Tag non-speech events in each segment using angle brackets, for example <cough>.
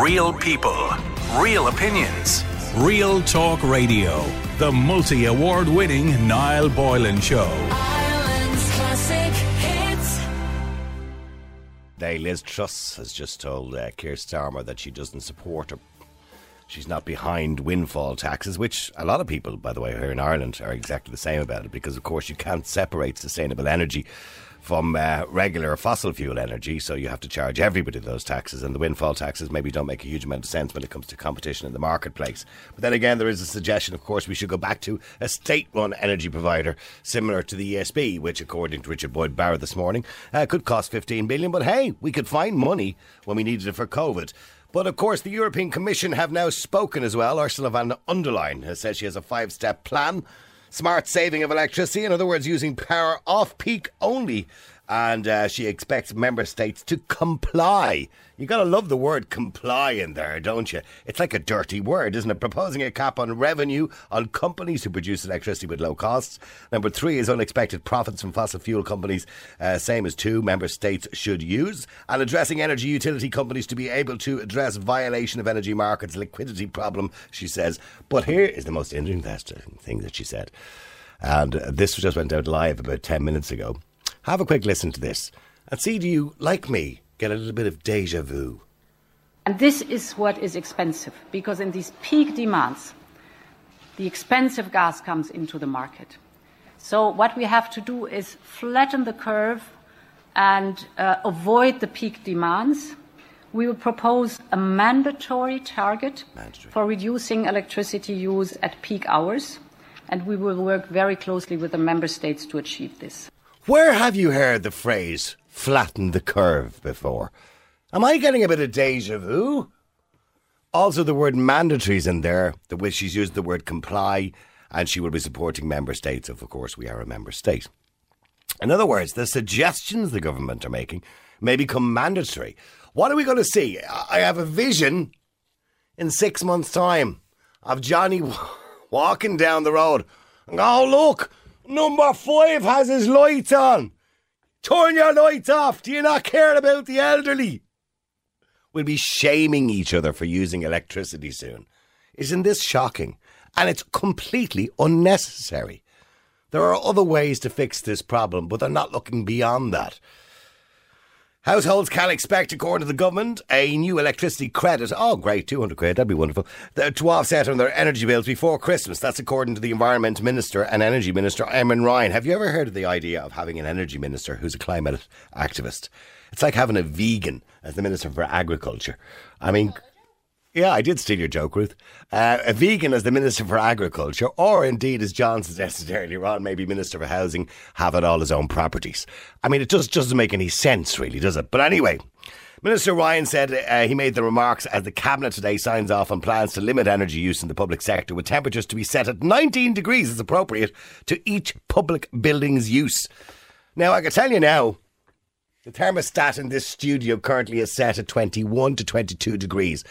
Real people, real opinions. Real Talk Radio. The multi award winning Niall Boylan Show. Ireland's classic hits. Day, Liz Truss has just told uh, Keir Starmer that she doesn't support her. She's not behind windfall taxes, which a lot of people, by the way, here in Ireland are exactly the same about it because, of course, you can't separate sustainable energy from uh, regular fossil fuel energy, so you have to charge everybody those taxes, and the windfall taxes maybe don't make a huge amount of sense when it comes to competition in the marketplace. But then again, there is a suggestion, of course, we should go back to a state run energy provider similar to the ESB, which, according to Richard Boyd Barrett this morning, uh, could cost 15 billion. But hey, we could find money when we needed it for COVID. But of course, the European Commission have now spoken as well. Ursula von der Leyen has said she has a five step plan smart saving of electricity, in other words, using power off peak only. And uh, she expects member states to comply. You gotta love the word comply in there, don't you? It's like a dirty word, isn't it? Proposing a cap on revenue on companies who produce electricity with low costs. Number three is unexpected profits from fossil fuel companies, uh, same as two member states should use. And addressing energy utility companies to be able to address violation of energy markets liquidity problem, she says. But here is the most interesting thing that she said. And this just went out live about 10 minutes ago. Have a quick listen to this and see do you, like me, get a little bit of deja vu? And this is what is expensive, because in these peak demands, the expensive gas comes into the market. So what we have to do is flatten the curve and uh, avoid the peak demands. We will propose a mandatory target Mandatory. for reducing electricity use at peak hours, and we will work very closely with the member states to achieve this. Where have you heard the phrase flatten the curve before? Am I getting a bit of deja vu? Also, the word mandatories in there, the way she's used the word comply, and she will be supporting member states if, of course, we are a member state. In other words, the suggestions the government are making may become mandatory. What are we going to see? I have a vision in six months' time of Johnny <laughs> walking down the road. and Oh, look, number five has his lights on. Turn your lights off. Do you not care about the elderly? We'll be shaming each other for using electricity soon. Isn't this shocking? And it's completely unnecessary. There are other ways to fix this problem, but they're not looking beyond that. Households can expect, according to the government, a new electricity credit. Oh, great, 200 quid, that'd be wonderful. To offset on their energy bills before Christmas. That's according to the Environment Minister and Energy Minister, Eamon Ryan. Have you ever heard of the idea of having an energy minister who's a climate activist? It's like having a vegan as the Minister for Agriculture. I mean, yeah, I did steal your joke, Ruth. Uh, a vegan as the Minister for Agriculture, or indeed, as John suggested <laughs> earlier on, maybe Minister for Housing, have it all his own properties. I mean, it just doesn't make any sense, really, does it? But anyway, Minister Ryan said uh, he made the remarks as the Cabinet today signs off on plans to limit energy use in the public sector, with temperatures to be set at 19 degrees as appropriate to each public building's use. Now, I can tell you now, the thermostat in this studio currently is set at 21 to 22 degrees.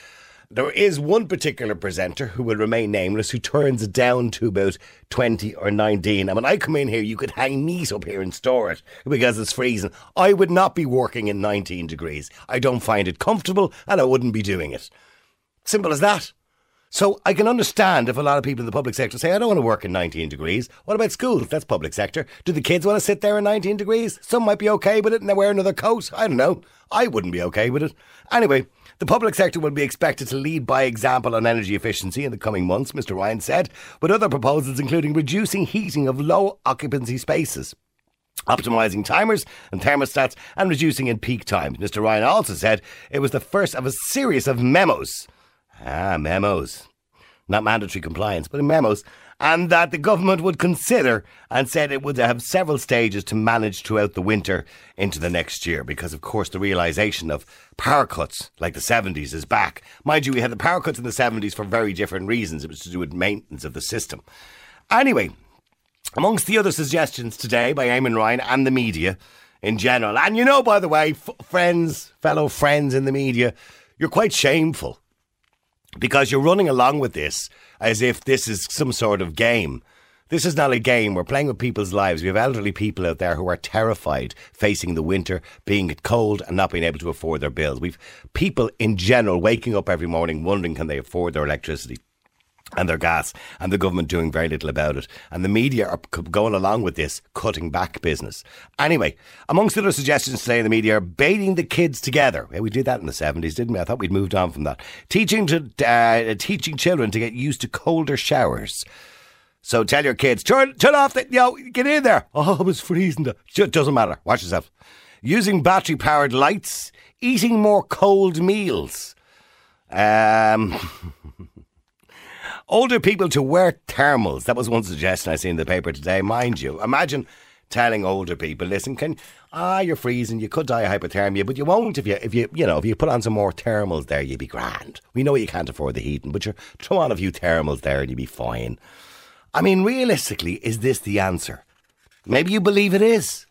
There is one particular presenter who will remain nameless who turns it down to about 20 or 19. And when I come in here, you could hang meat up here and store it because it's freezing. I would not be working in 19 degrees. I don't find it comfortable and I wouldn't be doing it. Simple as that. So I can understand if a lot of people in the public sector say, I don't want to work in 19 degrees. What about schools? That's public sector. Do the kids want to sit there in 19 degrees? Some might be okay with it and they wear another coat. I don't know. I wouldn't be okay with it. Anyway, the public sector will be expected to lead by example on energy efficiency in the coming months, Mr. Ryan said, with other proposals including reducing heating of low occupancy spaces optimising timers and thermostats and reducing in peak times. Mr. Ryan also said it was the first of a series of memos. Ah, memos. Not mandatory compliance, but in memos. And that the government would consider and said it would have several stages to manage throughout the winter into the next year because, of course, the realisation of power cuts like the 70s is back. Mind you, we had the power cuts in the 70s for very different reasons. It was to do with maintenance of the system. Anyway, amongst the other suggestions today by Eamon Ryan and the media in general. And you know, by the way, f- friends, fellow friends in the media, you're quite shameful because you're running along with this as if this is some sort of game This is not a game. We're playing with people's lives. We have elderly people out there who are terrified facing the winter, being cold, and not being able to afford their bills. We've people in general waking up every morning wondering can they afford their electricity and their gas, and the government doing very little about it. And the media are going along with this, cutting back business. Anyway, amongst other suggestions today in the media are baiting the kids together. Yeah, we did that in the 70s, didn't we? I thought we'd moved on from that. Teaching to uh, teaching children to get used to colder showers. So tell your kids, turn, turn off the, yo, get in there. <laughs> Oh, it was freezing. It doesn't matter. Watch yourself. Using battery powered lights, eating more cold meals. Um, <laughs> older people to wear thermals. That was one suggestion I see in the paper today. Mind you, imagine telling older people, listen, can ah, you're freezing, you could die of hypothermia, but you won't if you if you you know if you put on some more thermals there, you'd be grand. We know you can't afford the heating, but you throw on a few thermals there and you'd be fine. I mean, realistically, is this the answer? Maybe you believe it is.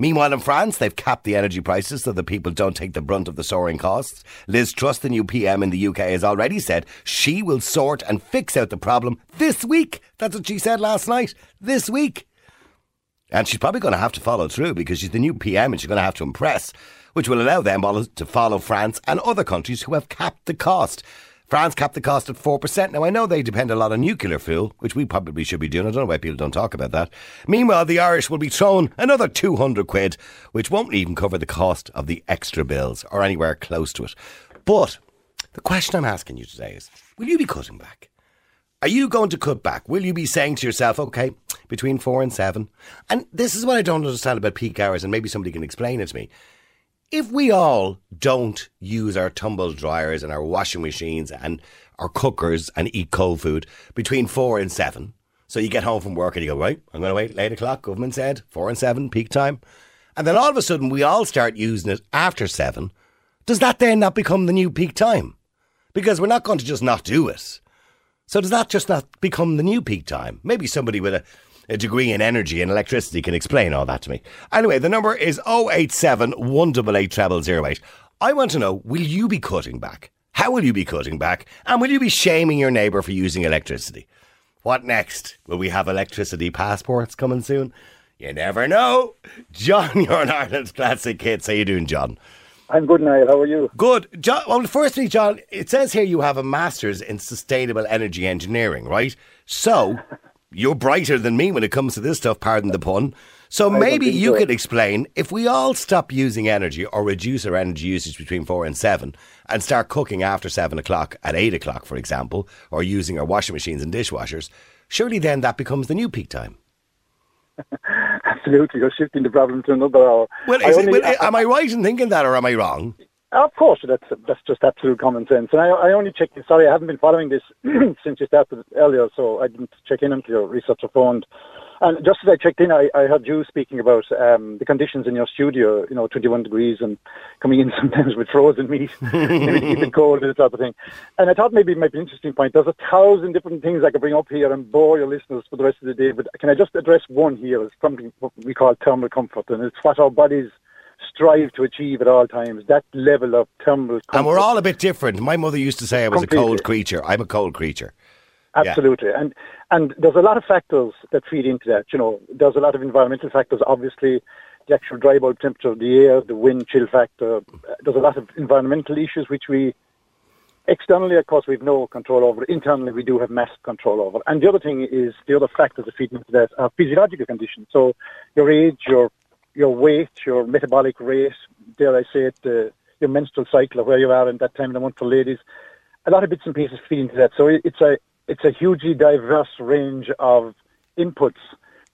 Meanwhile, in France, they've capped the energy prices so that people don't take the brunt of the soaring costs. Liz Truss, the new PM in the UK, has already said she will sort and fix out the problem this week. That's what she said last night. This week. And she's probably going to have to follow through because she's the new PM and she's going to have to impress, which will allow them all to follow France and other countries who have capped the cost. France capped the cost at 4%. Now, I know they depend a lot on nuclear fuel, which we probably should be doing. I don't know why people don't talk about that. Meanwhile, the Irish will be thrown another 200 quid, which won't even cover the cost of the extra bills or anywhere close to it. But the question I'm asking you today is will you be cutting back? Are you going to cut back? Will you be saying to yourself, okay, between four and seven? And this is what I don't understand about peak hours, and maybe somebody can explain it to me. If we all don't use our tumble dryers and our washing machines and our cookers and eat cold food between four and seven, so you get home from work and you go, right, I'm going to wait eight o'clock, government said, four and seven, peak time. And then all of a sudden we all start using it after seven. Does that then not become the new peak time? Because we're not going to just not do it. So does that just not become the new peak time? Maybe somebody with a, a degree in energy and electricity can explain all that to me. Anyway, the number is 087 188 0008. I want to know, will you be cutting back? How will you be cutting back? And will you be shaming your neighbour for using electricity? What next? Will we have electricity passports coming soon? You never know. John, <laughs> you're an Ireland's classic kid. How you doing, John? I'm good, Niall. How are you? Good. John, well, firstly, John, it says here you have a master's in sustainable energy engineering, right? So, <laughs> you're brighter than me when it comes to this stuff, pardon the pun. So maybe you could explain if we all stop using energy or reduce our energy usage between four and seven and start cooking after seven o'clock at eight o'clock, for example, or using our washing machines and dishwashers, surely then that becomes the new peak time. <laughs> Absolutely. You're shifting the problem to another hour. Well, I it, only- well, am I right in thinking that or am I wrong? Of course, that's that's just absolute common sense. And I, I only checked. in- Sorry, I haven't been following this <clears throat> since you started earlier, so I didn't check in until your researcher phoned. And just as I checked in, I, I heard you speaking about um, the conditions in your studio. You know, 21 degrees and coming in <laughs> sometimes with frozen meat, <laughs> maybe keep it cold and that type of thing. And I thought maybe it might be an interesting point. There's a thousand different things I could bring up here and bore your listeners for the rest of the day. But can I just address one here? It's something we call thermal comfort, and it's what our bodies strive to achieve at all times. That level of thermal comfort. And we're all a bit different. My mother used to say I was a cold creature. I'm a cold creature. Absolutely, and and there's a lot of factors that feed into that. You know, there's a lot of environmental factors. Obviously, the actual dry bulb temperature of the air, the wind chill factor. There's a lot of environmental issues which we externally, of course, we've no control over. Internally, we do have massive control over. And the other thing is the other factors that feed into that are physiological conditions. So your age, your your weight, your metabolic rate, dare I say it, uh, your menstrual cycle of where you are in that time of the month for ladies. A lot of bits and pieces feed into that. So it's a it's a hugely diverse range of inputs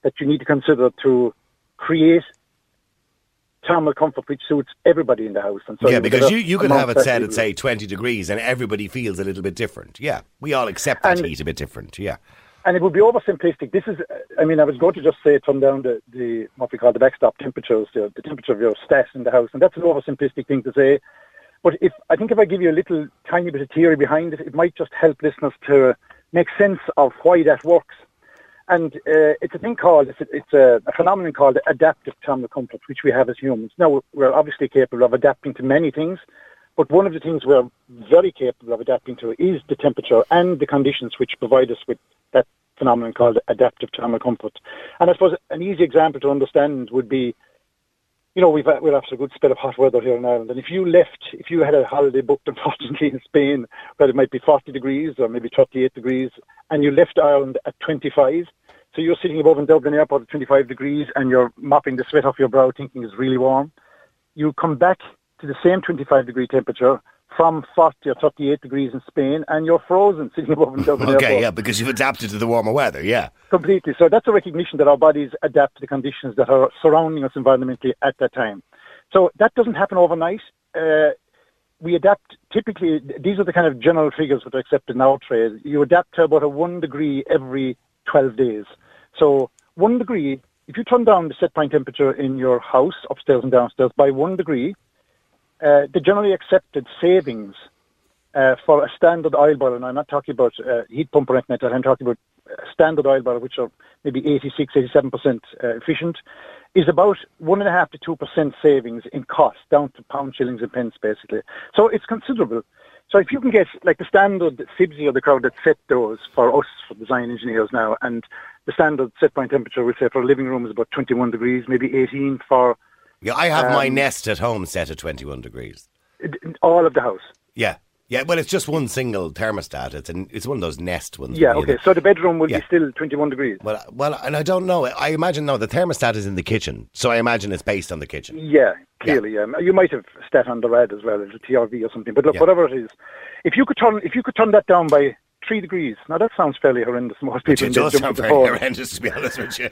that you need to consider to create thermal comfort which suits everybody in the house. And so yeah, because you, you can have it set at, say, 20 degrees and everybody feels a little bit different. Yeah, we all accept that And- heat a bit different. Yeah. And it would be oversimplistic. This is, I mean, I was going to just say turn down the, the what we call the backstop temperatures, the, the temperature of your stats in the house, and that's an oversimplistic thing to say. But if I think if I give you a little tiny bit of theory behind it, it might just help listeners to make sense of why that works. And uh, it's a thing called, it's, a, it's a, a phenomenon called adaptive thermal comfort, which we have as humans. Now, we're obviously capable of adapting to many things, but one of the things we're very capable of adapting to is the temperature and the conditions which provide us with that phenomenon called adaptive thermal comfort. And I suppose an easy example to understand would be, you know, we've we're after a good spell of hot weather here in Ireland, and if you left, if you had a holiday booked, <laughs> unfortunately in Spain, where it might be 40 degrees or maybe 38 degrees, and you left Ireland at 25, so you're sitting above in Dublin Airport at 25 degrees, and you're mopping the sweat off your brow, thinking it's really warm. You come back to the same 25 degree temperature from 40 or 38 degrees in Spain, and you're frozen <laughs> sitting above in Dublin Okay, Airport yeah, because you've adapted to the warmer weather, yeah. completely. So that's a recognition that our bodies adapt to the conditions that are surrounding us environmentally at that time. So that doesn't happen overnight. Uh, we adapt typically, these are the kind of general figures that are accepted in our trade. You adapt to about a one degree every 12 days. So one degree, if you turn down the set point temperature in your house, upstairs and downstairs, by one degree, uh, the generally accepted savings uh, for a standard oil boiler, and I'm not talking about uh, heat pump or anything like I'm talking about standard oil boiler, which are maybe 86, 87% uh, efficient, is about 1.5 to 2% savings in cost, down to pound, shillings, and pence, basically. So it's considerable. So if you can get, like the standard CIBSE or the crowd that set those for us, for design engineers now, and the standard set point temperature, we say for a living room is about 21 degrees, maybe 18 for Yeah, I have my Um, Nest at home set at 21 degrees. all of the house. Yeah. Yeah, well, it's just one single thermostat. It's an, it's one of those Nest ones. Yeah, okay. So the bedroom will Yeah. be still 21 degrees. Well, well, and I don't know. I imagine no. The thermostat is in the kitchen, so I imagine it's based on the kitchen. Yeah, clearly. Yeah. You might have stat on the red as well, as a TRV or something. But look, Yeah. whatever it is, if you could turn if you could turn that down by three degrees. Now that sounds fairly horrendous. Most people It does sound very horrendous, to be honest with you.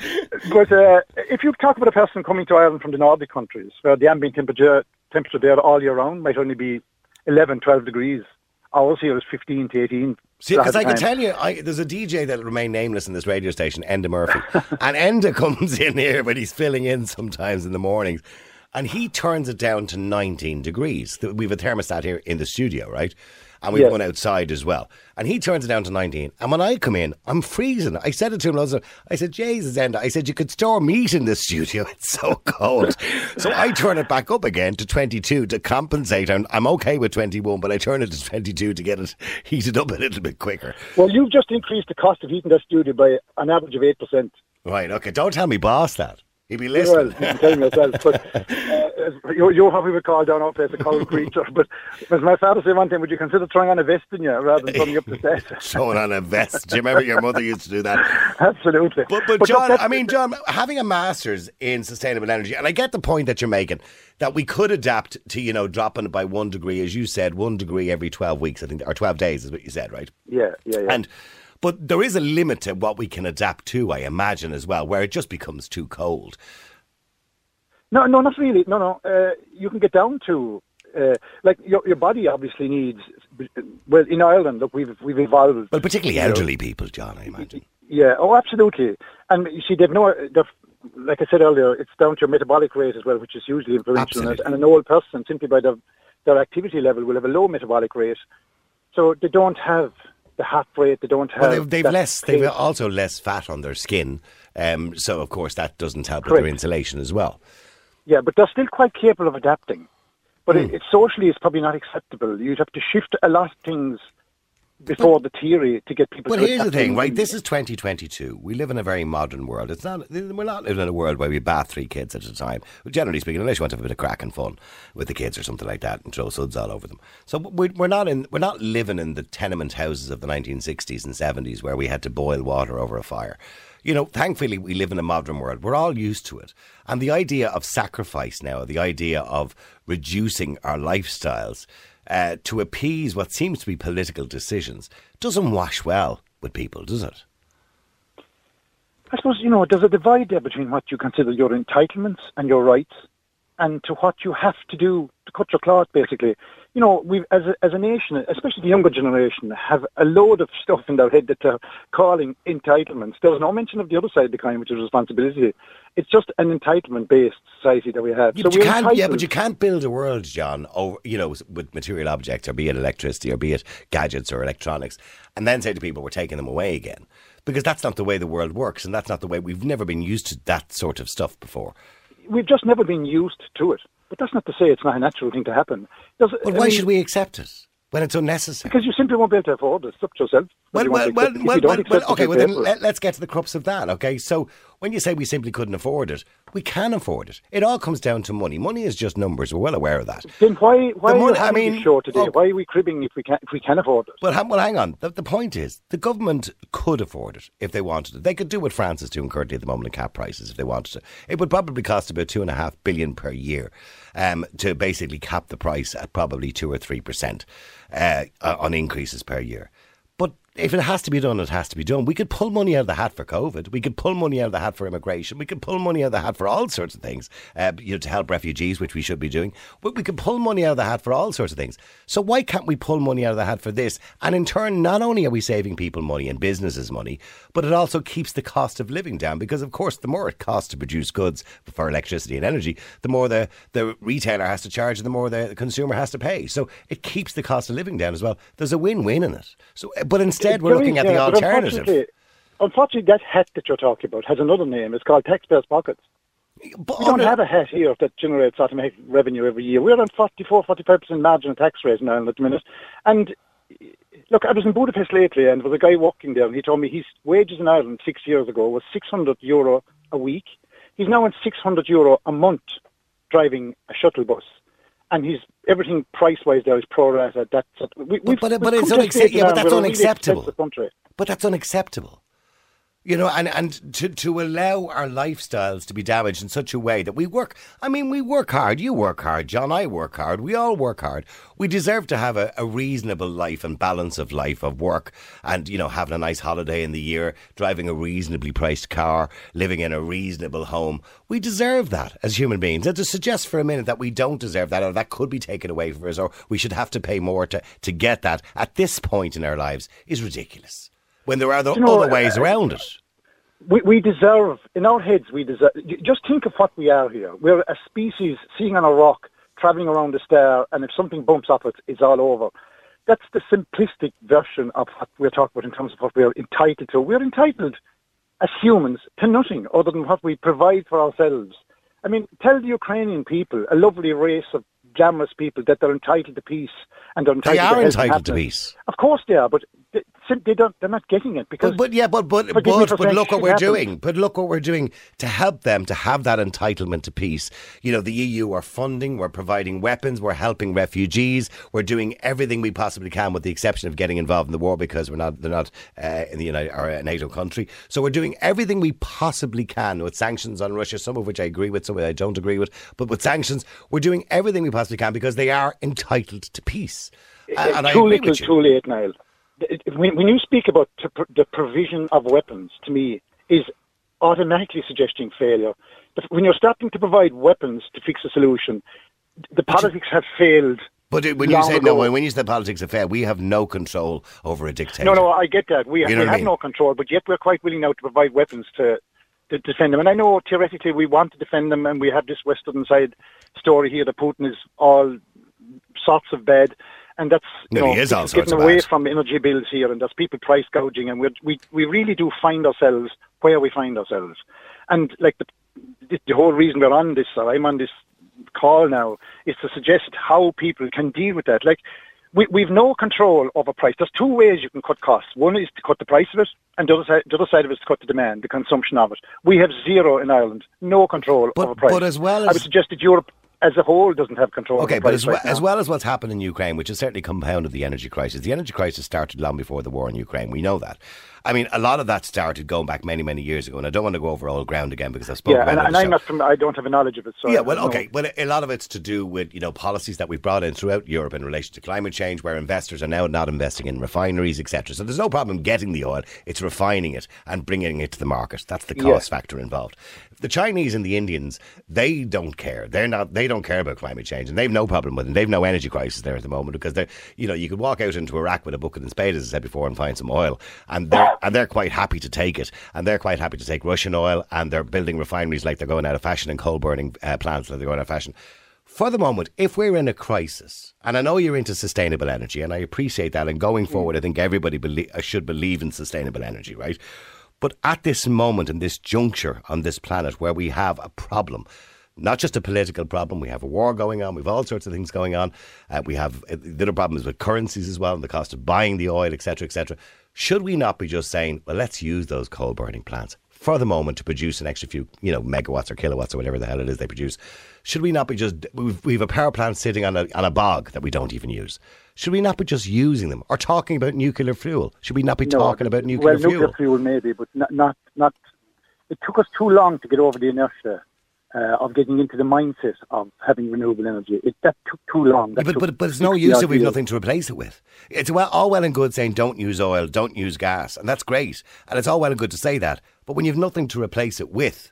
But uh, if you talk about a person coming to Ireland from the Nordic countries, where the ambient temperature temperature there all year round might only be 11, 12 degrees. Ours here is 15 to 18. See, because I can tell you, I, there's a DJ that will remain nameless in this radio station, Enda Murphy. <laughs> and Enda comes in here when he's filling in sometimes in the mornings. And he turns it down to 19 degrees. We have a thermostat here in the studio, right? And we Yes. one outside as well. And he turns it down to 19. And when I come in, I'm freezing. I said it to him I said, Jesus, Enda, I said, you could store meat in this studio. <laughs> It's so cold. <laughs> so I turn it back up again to 22 to compensate. I'm, I'm okay with 21, but I turn it to 22 to get it <laughs> heated up a little bit quicker. Well, you've just increased the cost of heating that studio by an average of 8%. Right, okay. Don't tell me boss that. He'd be Well, listening. <laughs> you can tell yourself, but uh, you're, you're we would call down our place a cold creature. But as my father said one time, would you consider throwing on a vest in you rather than turning up the stairs? <laughs> Throwing on a vest. Do you remember your mother used to do that? <laughs> Absolutely. But, but look, John, I mean, John, having a master's in sustainable energy, and I get the point that you're making that we could adapt to, you know, dropping it by one degree, as you said, one degree every 12 weeks, I think, or 12 days is what you said, right? yeah, yeah, yeah. And, but there is a limit to what we can adapt to, I imagine, as well, where it just becomes too cold. No, no, not really. No, no. Uh, you can get down to uh, like your your body obviously needs. Well, in Ireland, look, we've we've evolved. Well, particularly you know. elderly people, John, I imagine. Yeah. Oh, absolutely. And you see, they've no. They've, like I said earlier, it's down to your metabolic rate as well, which is hugely influential. And an old person, simply by their their activity level, will have a low metabolic rate, so they don't have the heart rate. They don't have. Well, they've, they've less. They've also less fat on their skin, um, so of course that doesn't help with their insulation as well. Yeah, but they're still quite capable of adapting. But it, it socially it's probably not acceptable. You'd have to shift a lot of things before the theory to get people. But here's the thing, right? This is 2022. We live in a very modern world. It's not. We're not living in a world where we bath three kids at a time. Generally speaking, unless you want to have a bit of crack and fun with the kids or something like that, and throw suds all over them. So we're not in. We're not living in the tenement houses of the 1960s and 70s where we had to boil water over a fire. You know, thankfully, we live in a modern world. We're all used to it. And the idea of sacrifice now, the idea of reducing our lifestyles uh, to appease what seems to be political decisions, doesn't wash well with people, does it? I suppose you know there's a divide there between what you consider your entitlements and your rights, and to what you have to do to cut your cloth. Basically, you know, we as a, as a nation, especially the younger generation, have a load of stuff in their head that they're calling entitlements. There's no mention of the other side of the coin, which is responsibility. It's just an entitlement-based society that we have. Yeah, so but you can't. Yeah, but you can't build a world, John, over you know, with material objects, or be it electricity, or be it gadgets or electronics, and then say to people, "We're taking them away again," because that's not the way the world works, and that's not the way we've never been used to that sort of stuff before. We've just never been used to it. But that's not to say it's not a natural thing to happen. There's- But I why mean, should we accept it? when it's unnecessary. Because you simply won't be able to afford it. It's up to yourself. Well, well, well, accept it. If well, well, okay. Well, then let, let's get to the crux of that. Okay, so when you say we simply couldn't afford it, we can afford it. It all comes down to money. Money is just numbers. We're well aware of that. Then why why The are money- you I mean, today? oh. Why are we cribbing if we can if we can afford it? Well, ha- well, hang on. The, the point is, the government could afford it if they wanted it. They could do what France is doing currently at the moment in cap prices if they wanted to. It would probably cost about two and a half billion per year um, to basically cap the price at probably two or three percent uh, on increases per year. If it has to be done, it has to be done. We could pull money out of the hat for COVID. We could pull money out of the hat for immigration. We could pull money out of the hat for all sorts of things, uh, you know, to help refugees, which we should be doing. But we could pull money out of the hat for all sorts of things. So why can't we pull money out of the hat for this? And in turn, not only are we saving people money and businesses money, but it also keeps the cost of living down. Because of course, the more it costs to produce goods for electricity and energy, the more the, the retailer has to charge, and the more the consumer has to pay. So it keeps the cost of living down as well. There's a win-win in it. So, but instead, we're looking at the yeah, alternative. Unfortunately, unfortunately, that hat that you're talking about has another name. It's called taxpayers' pockets. But We don't have a hat here that generates automatic revenue every year. We're on 44, 45% marginal tax rate now at the minute. And look, I was in Budapest lately and there was a guy walking there and he told me his wages in Ireland six years ago was 600 euro a week. He's now on 600 euro a month driving a shuttle bus. And he's everything price wise there is pro rata. That's we, we've- but- we've but it's come to a unaccep- stage yeah, but that's really unacceptable. But that's unacceptable. You know, and, and to, to allow our lifestyles to be damaged in such a way that we work. I mean, we work hard. You work hard, John. I work hard. We all work hard. We deserve to have a, a reasonable life and balance of life, of work, and, you know, having a nice holiday in the year, driving a reasonably priced car, living in a reasonable home. We deserve that as human beings. And to suggest for a minute that we don't deserve that or that could be taken away from us or we should have to pay more to, to get that at this point in our lives is ridiculous when there are the You know, other ways uh, around it. we, we deserve, in our heads, we deserve. Just think of what we are here. We're a species sitting on a rock, traveling around a star, and if something bumps off it, it's all over. That's the simplistic version of what we're talking about in terms of what we're entitled to. We're entitled, as humans, to nothing other than what we provide for ourselves. I mean, tell the Ukrainian people, a lovely race of glamorous people, that they're entitled to peace and they're entitled They to are and entitled to peace. Of course they are, but they, they don't. They're not getting it because. But, but yeah, but but but, but look what we're happens. doing. But look what we're doing to help them to have that entitlement to peace. You know, the EU are funding, we're providing weapons, we're helping refugees, we're doing everything we possibly can, with the exception of getting involved in the war because we're not they're not uh, in the United or a NATO country. So we're doing everything we possibly can with sanctions on Russia, some of which I agree with, some of which I don't agree with. But with sanctions, we're doing everything we possibly can because they are entitled to peace. And, and I too agree little, with you. too late, Niall. When, when you speak about the provision of weapons, to me, is automatically suggesting failure. But When you're starting to provide weapons to fix a solution, the politics have failed. But it- when you say no, when you say politics of fair, we have no control over a dictator. No, no, I get that. We, You know we I have mean? no control, but yet we're quite willing now to provide weapons to, to defend them. And I know theoretically we want to defend them, and we have this Western side story here that Putin is all sorts of bad. And that's you know, he is all getting away bad. from energy bills here, and there's people price gouging, and we're, we we really do find ourselves where we find ourselves. And like the the, the whole reason we're on this, or I'm on this call now, is to suggest how people can deal with that. Like, we, we've no control over price. There's two ways you can cut costs. One is to cut the price of it, and the other side, the other side of it is to cut the demand, the consumption of it. We have zero in Ireland, no control But- over price. but as well I would suggest that Europe as a whole doesn't have control Okay, but as well, right as well as what's happened in Ukraine, which has certainly compounded the energy crisis, the energy crisis started long before the war in Ukraine. We know that. I mean, a lot of that started going back many, many years ago, and I don't want to go over old ground again because I've spoken Yeah, about and, and I'm not from, I don't have a knowledge of it. So yeah, well, okay, well, a lot of it's to do with you know policies that we've brought in throughout Europe in relation to climate change, where investors are now not investing in refineries, etc. So there's no problem getting the oil; it's refining it and bringing it to the market. That's the cost factor involved. The Chinese and the Indians, they don't care. They're not. They don't care about climate change, and they've no problem with it. They've no energy crisis there at the moment because they're, you know, you could walk out into Iraq with a bucket and spade, as I said before, and find some oil, and they're and they're quite happy to take it, and they're quite happy to take Russian oil, and they're building refineries like they're going out of fashion and coal burning uh, plants like they're going out of fashion. For the moment, if we're in a crisis, and I know you're into sustainable energy, and I appreciate that, and going forward, I think everybody belie- uh, should believe in sustainable energy, right? But at this moment, in this juncture on this planet where we have a problem, not just a political problem. We have a war going on. We've all sorts of things going on. Uh, we have uh, the other problems with currencies as well, and the cost of buying the oil, etc., etc. Should we not be just saying, well, let's use those coal burning plants for the moment to produce an extra few, you know, megawatts or kilowatts or whatever the hell it is they produce? Should we not be just we've, we've a power plant sitting on a on a bog that we don't even use? Should we not be just using them or talking about nuclear fuel? Should we not be No, talking about nuclear well, fuel? nuclear fuel maybe, but not, not, not. It took us too long to get over the inertia uh, of getting into the mindset of having renewable energy. It that took too long. Yeah, but, but, but it's no use if we've nothing to replace it with. It's well, all well and good saying don't use oil, don't use gas, and that's great. And it's all well and good to say that. But when you've nothing to replace it with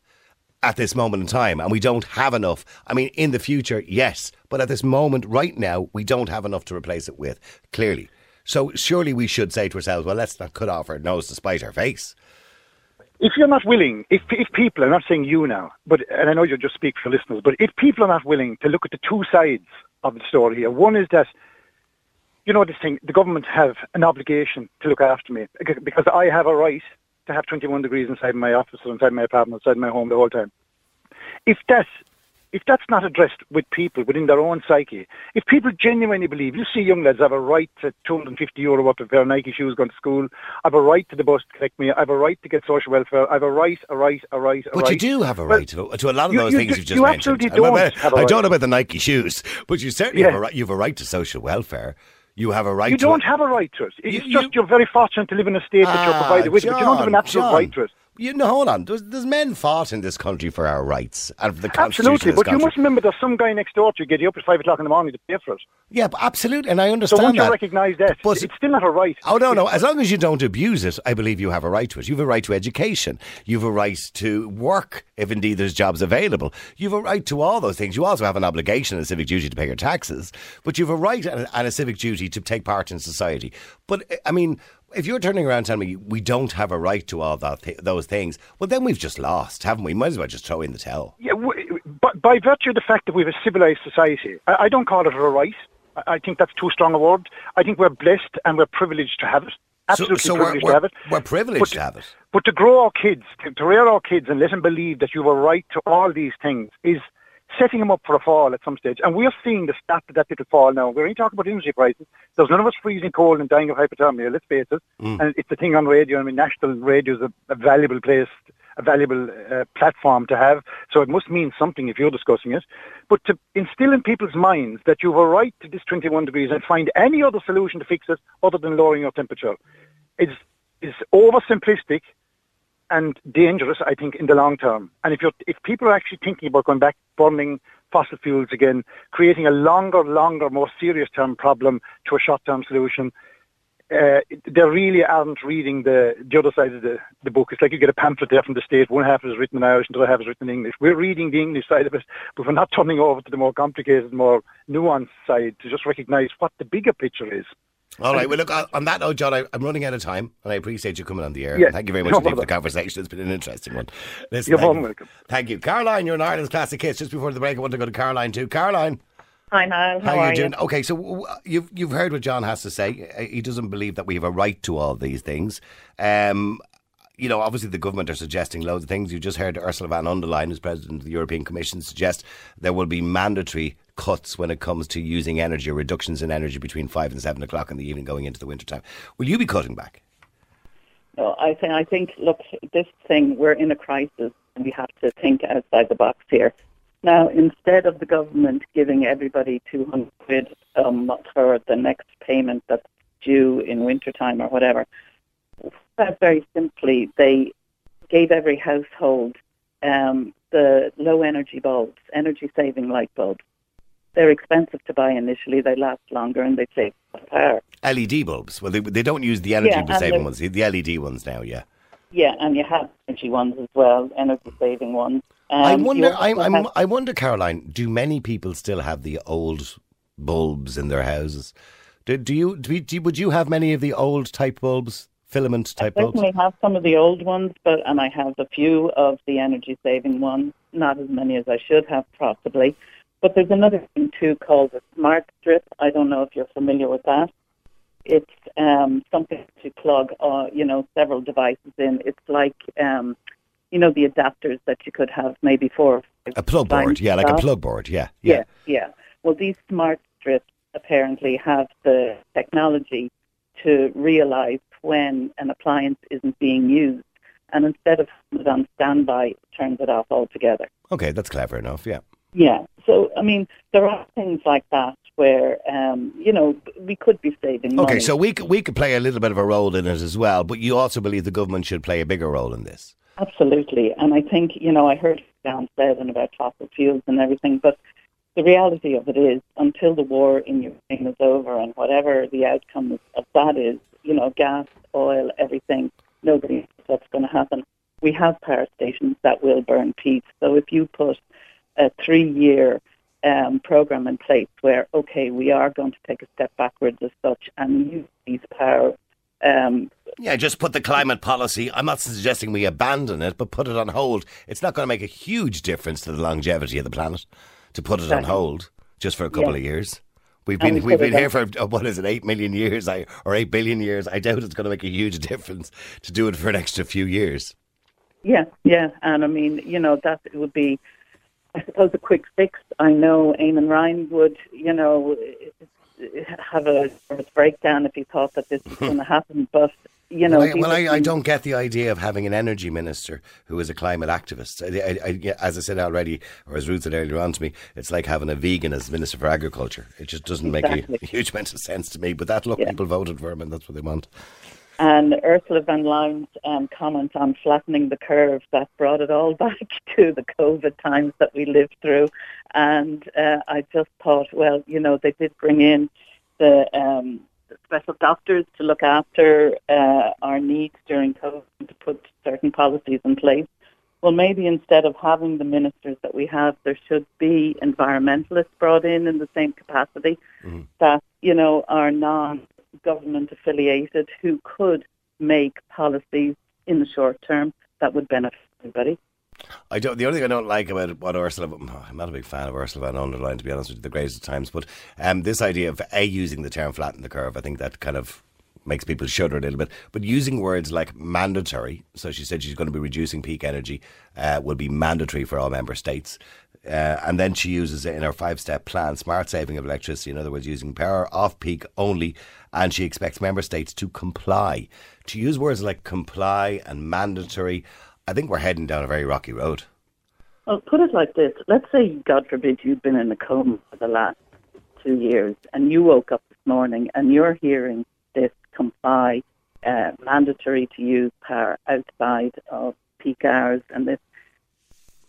at this moment in time, and we don't have enough, I mean, in the future, yes, but at this moment, right now, we don't have enough to replace it with, clearly. So surely we should say to ourselves, well, let's not cut off our nose to spite our face. if you're not willing, if if people, I'm not saying you now, but and I know you just speak for listeners, but if people are not willing to look at the two sides of the story here, one is that you know this thing, the government have an obligation to look after me because I have a right to have 21 degrees inside my office or inside my apartment, inside my home the whole time. If that's if that's not addressed with people within their own psyche, if people genuinely believe, you see young lads have a right to 250 euro worth of pair of Nike shoes going to school, I have a right to the bus to collect me, I have a right to get social welfare, I have a right, a right, a right, a But right. But you do have a Well, right to, to a lot of you- those you things do- you've just you mentioned. absolutely don't I right. don't know about the Nike shoes, but you certainly have, a right, you have a right to social welfare. You have a right You to don't have a right to it. It's You- just you- you're very fortunate to live in a state that you're Ah, provided with, but you don't have an absolute John. right to it. You know, hold on. There's, there's men fought in this country for our rights and for the constitution. Absolutely, but you must remember there's some guy next door to you get you up at five o'clock in the morning to pay for it. Yeah, but absolutely, and I understand. So once you that. recognise that, But- it's still not a right. Oh no, no! As long as you don't abuse it, I believe you have a right to it. You have a right to education. You have a right to work, if indeed there's jobs available. You have a right to all those things. You also have an obligation and a civic duty to pay your taxes. But you have a right and a, and a civic duty to take part in society. But eh, I mean, if you're turning around telling me we don't have a right to all that th- those things, well, then we've just lost, haven't we? Might as well just throw in the towel. Yeah, w- but by virtue of the fact that we have a civilised society, I, I don't call it a right. I, I think that's too strong a word. I think we're blessed and we're privileged to have it. Absolutely so we're- privileged we're- to have it. we're privileged But- to have it. But to grow our kids, to, to rear our kids and let them believe that you have a right to all these things is setting them up for a fall at some stage. And we're seeing the start of that little fall now. We're only talking about energy prices. There's none of us freezing cold and dying of hypothermia, let's face it. And it's the thing on radio. I mean, national radio is a, a valuable place, a valuable uh, platform to have. So it must mean something if you're discussing it. But to instill in people's minds that you have a right to this 21 degrees and find any other solution to fix it other than lowering your temperature is, is oversimplistic and dangerous, I think, in the long term. And if you're, if people are actually thinking about going back burning fossil fuels again, creating a longer, longer, more serious term problem to a short term solution, uh, they really aren't reading the the other side of the, the book. It's like you get a pamphlet there from the state. One half is written in Irish, and the other half is written in English. We're reading the English side of it, but we're not turning over to the more complicated, more nuanced side to just recognise what the bigger picture is. All right. Well, look, on on that note, John, I, I'm running out of time, and I appreciate you coming on the air. Yeah, thank you very much no for the conversation. It's been an interesting one. Listen, You're thank you. welcome. Thank you. Caroline, you're an Ireland's Classic Hits. Just before the break, I want to go to Caroline too. Caroline, Hi, Niall. How, how, are you doing? Okay, so you've, you've heard what John has to say. Uh, He doesn't believe that we have a right to all these things. Um, you know, obviously the government are suggesting loads of things. You just heard Ursula von der Leyen, who's president of the European Commission, suggest there will be mandatory cuts when it comes to using energy, or reductions in energy between five and seven o'clock in the evening going into the winter time. Will you be cutting back? No, I think I think look, this thing we're in a crisis and we have to think outside the box here. Now, instead of the government giving everybody two hundred quid um, for the next payment that's due in wintertime or whatever, very simply they gave every household um, the low energy bulbs, energy saving light bulbs. They're expensive to buy initially. They last longer and they save power. LED bulbs. Well, they, they don't use the energy yeah, saving ones, the LED ones now, yeah. Yeah, and you have energy ones as well, energy saving ones. Um, I wonder. I'm, I'm, have- I wonder, Caroline. Do many people still have the old bulbs in their houses? Do, do you? Do, do Would you have many of the old type bulbs, filament type bulbs? I bulbs? certainly have some of the old ones, but and I have a few of the energy saving ones. Not as many as I should have, possibly. But there's another thing too called a smart strip. I don't know if you're familiar with that. It's um, something to plug, uh, you know, several devices in. It's like, um, you know, the adapters that you could have maybe four A plug board, yeah, like a plug board, yeah, Yeah, yeah. yeah. Well, these smart strips apparently have the technology to realize when an appliance isn't being used, and instead of it on standby, it turns it off altogether. Okay, that's clever enough, yeah. Yeah. So, I mean, there are things like that where, um, you know, we could be saving money. Okay, so we could, we could play a little bit of a role in it as well, but you also believe the government should play a bigger role in this. Absolutely. And I think, you know, I heard down said and about fossil fuels and everything, but the reality of it is until the war in Ukraine is over and whatever the outcome of that is, you know, gas, oil, everything, nobody knows what's going to happen. We have power stations that will burn peat. So if you put a three year um, program in place where, okay, we are going to take a step backwards as such and use these power um, Yeah, just put the climate policy. I'm not suggesting we abandon it, but put it on hold. It's not going to make a huge difference to the longevity of the planet to put it on hold just for a couple Yeah. of years. We've been we we've been here for uh, what is it, eight million years, I, or eight billion years. I doubt it's going to make a huge <laughs> difference to do it for an extra few years. Yeah, yeah, and I mean, you know, that it would be, I suppose, a quick fix. I know Eamon Ryan would, you know, have a nervous breakdown if he thought that this was going <laughs> to happen. But you know, well, I, well I, I don't get the idea of having an energy minister who is a climate activist. I, I, I, as I said already, or as Ruth said earlier on to me, it's like having a vegan as minister for agriculture. It just doesn't make Exactly. a, <laughs> huge amount of sense to me. But that look, Yeah. people voted for him, and that's what they want. And Ursula von Leyen's um, comment on flattening the curve that brought it all <laughs> back to the COVID times that we lived through. And uh, I just thought, well, you know, they did bring in the, um, the special doctors to look after uh, our needs during COVID to put certain policies in place. Well, maybe instead of having the ministers that we have, there should be environmentalists brought in in the same capacity that, you know, are non government affiliated who could make policies in the short term that would benefit everybody. I don't. The only thing I don't like about what Ursula, I'm not a big fan of Ursula von der Leyen to be honest with you, the greatest times. But um, this idea of a using the term flatten the curve, I think that kind of makes people shudder a little bit. But using words like mandatory, so she said she's going to be reducing peak energy, uh, will be mandatory for all member states. Uh, and then she uses it in her five step plan smart saving of electricity, in other words, using power off peak only. And she expects member states to comply. To use words like comply and mandatory, I think we're heading down a very rocky road. Well, put it like this. Let's say, God forbid, you've been in a coma for the last two years and you woke up this morning and you're hearing this comply, uh, mandatory to use power outside of peak hours and this.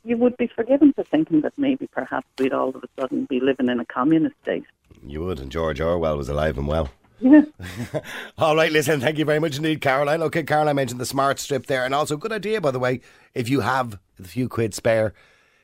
You would be forgiven for thinking that maybe perhaps we'd all of a sudden be living in a communist state. You would, and George Orwell was alive and well. <laughs> All right, listen, thank you very much indeed, Caroline. Okay, Caroline mentioned the smart strip there, and also good idea, by the way, if you have a few quid spare,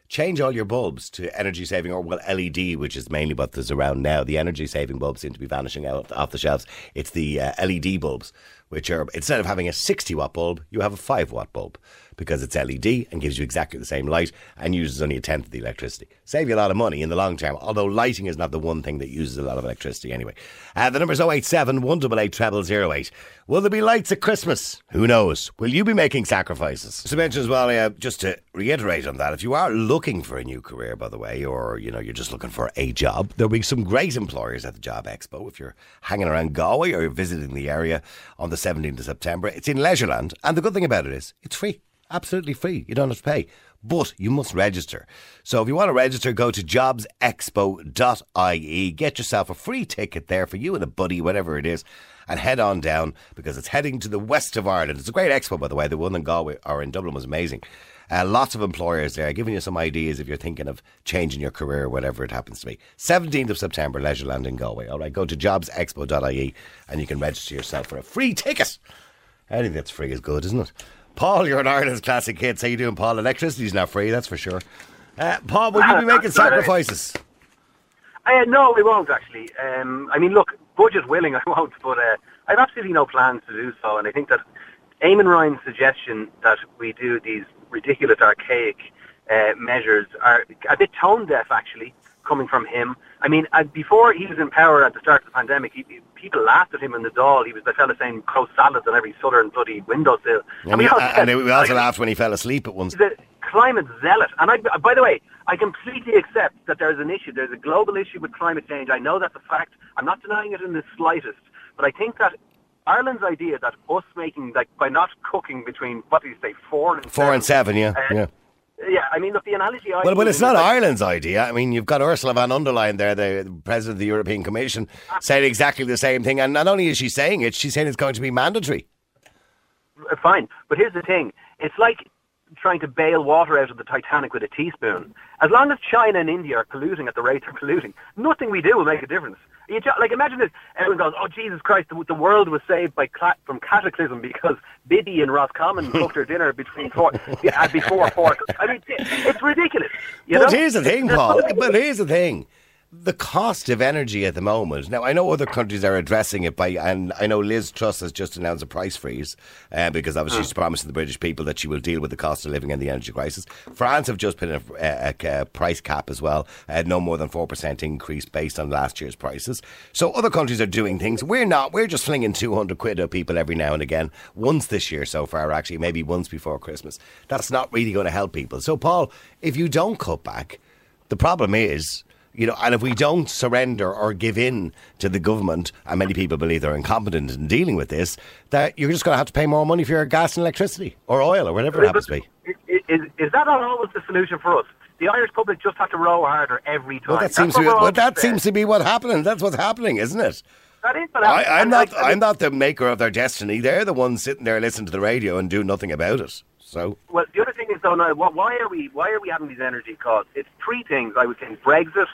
change all your bulbs to energy saving or well LED, which is mainly what there's around now. The energy saving bulbs seem to be vanishing out off the shelves. It's the uh, LED bulbs, which are instead of having a 60 watt bulb, you have a 5 watt bulb because it's LED and gives you exactly the same light and uses only a tenth of the electricity. Save you a lot of money in the long term, although lighting is not the one thing that uses a lot of electricity anyway. Uh, the number's 087 188 0008. Will there be lights at Christmas? Who knows? Will you be making sacrifices? To mention as well, uh, just to reiterate on that, if you are looking for a new career, by the way, or you know you're just looking for a job, there'll be some great employers at the Job Expo. If you're hanging around Galway or you're visiting the area on the 17th of September, it's in Leisureland, and the good thing about it is it's free absolutely free. You don't have to pay. But you must register. So if you want to register, go to jobsexpo.ie. Get yourself a free ticket there for you and a buddy, whatever it is, and head on down because it's heading to the west of Ireland. It's a great expo, by the way. The one in Galway or in Dublin was amazing. Uh, lots of employers there giving you some ideas if you're thinking of changing your career, or whatever it happens to be. 17th of September, Leisureland in Galway. All right, go to jobsexpo.ie and you can register yourself for a free ticket. Anything that's free is good, isn't it? Paul, you're an Ireland's classic hits. How you doing, Paul? Electricity's not free, that's for sure. Uh, Paul, will you be <laughs> making sacrifices? Uh, no, we won't actually. Um, I mean, look, budget willing, <laughs> I won't, but uh, I've absolutely no plans to do so. And I think that Eamon Ryan's suggestion that we do these ridiculous, archaic uh, measures are a bit tone deaf, actually, coming from him. I mean, uh, before he was in power at the start of the pandemic, he, he- people laughed at him in the Dáil. He was the fella saying crow salads on every southern bloody windowsill. And, we we, uh, and we also laughed when he fell asleep at once. He's a climate zealot. And I, by the way, I completely accept that there's an issue. There's a global issue with climate change. I know that's a fact. I'm not denying it in the slightest. But I think that Ireland's idea that us making, like, by not cooking between, what do you say, four and Four and seven, yeah, uh, yeah. Yeah, I mean, look, the analogy I Well, well, it's not like- Ireland's idea. I mean, you've got Ursula von der Leyen there, the president of the European Commission, saying exactly the same thing. And not only is she saying it, she's saying it's going to be mandatory. Uh, fine. But here's the thing: it's like trying to bail water out of the Titanic with a teaspoon. As long as China and India are polluting at the rate they're polluting, nothing we do will make a difference. You like imagine this: everyone goes, "Oh Jesus Christ, the, the world was saved by cla- from cataclysm because Biddy and Roscommon <laughs> cooked her dinner between four uh, before four." I mean, it's ridiculous. You but know? here's the thing, Paul. But here's the thing. The cost of energy at the moment. Now, I know other countries are addressing it by, and I know Liz Truss has just announced a price freeze uh, because obviously she's promising the British people that she will deal with the cost of living and the energy crisis. France have just put in a, a, a price cap as well, uh, no more than 4% increase based on last year's prices. So other countries are doing things. We're not. We're just flinging 200 quid at people every now and again. Once this year so far, actually, maybe once before Christmas. That's not really going to help people. So, Paul, if you don't cut back, the problem is, you know, and if we don't surrender or give in to the government, and many people believe they're incompetent in dealing with this, that you're just going to have to pay more money for your gas and electricity or oil or whatever it happens to be. Is, is, is that not always the solution for us? The Irish public just have to row harder every time. Well, that seems to be, well, that seems to be what happening. That's what's happening, isn't it? That is what I. I'm not. I- I mean- I'm not the maker of their destiny. They're the ones sitting there listening to the radio and do nothing about it. So Well, the other thing is though, now, why are we why are we having these energy costs? It's three things I would think: Brexit,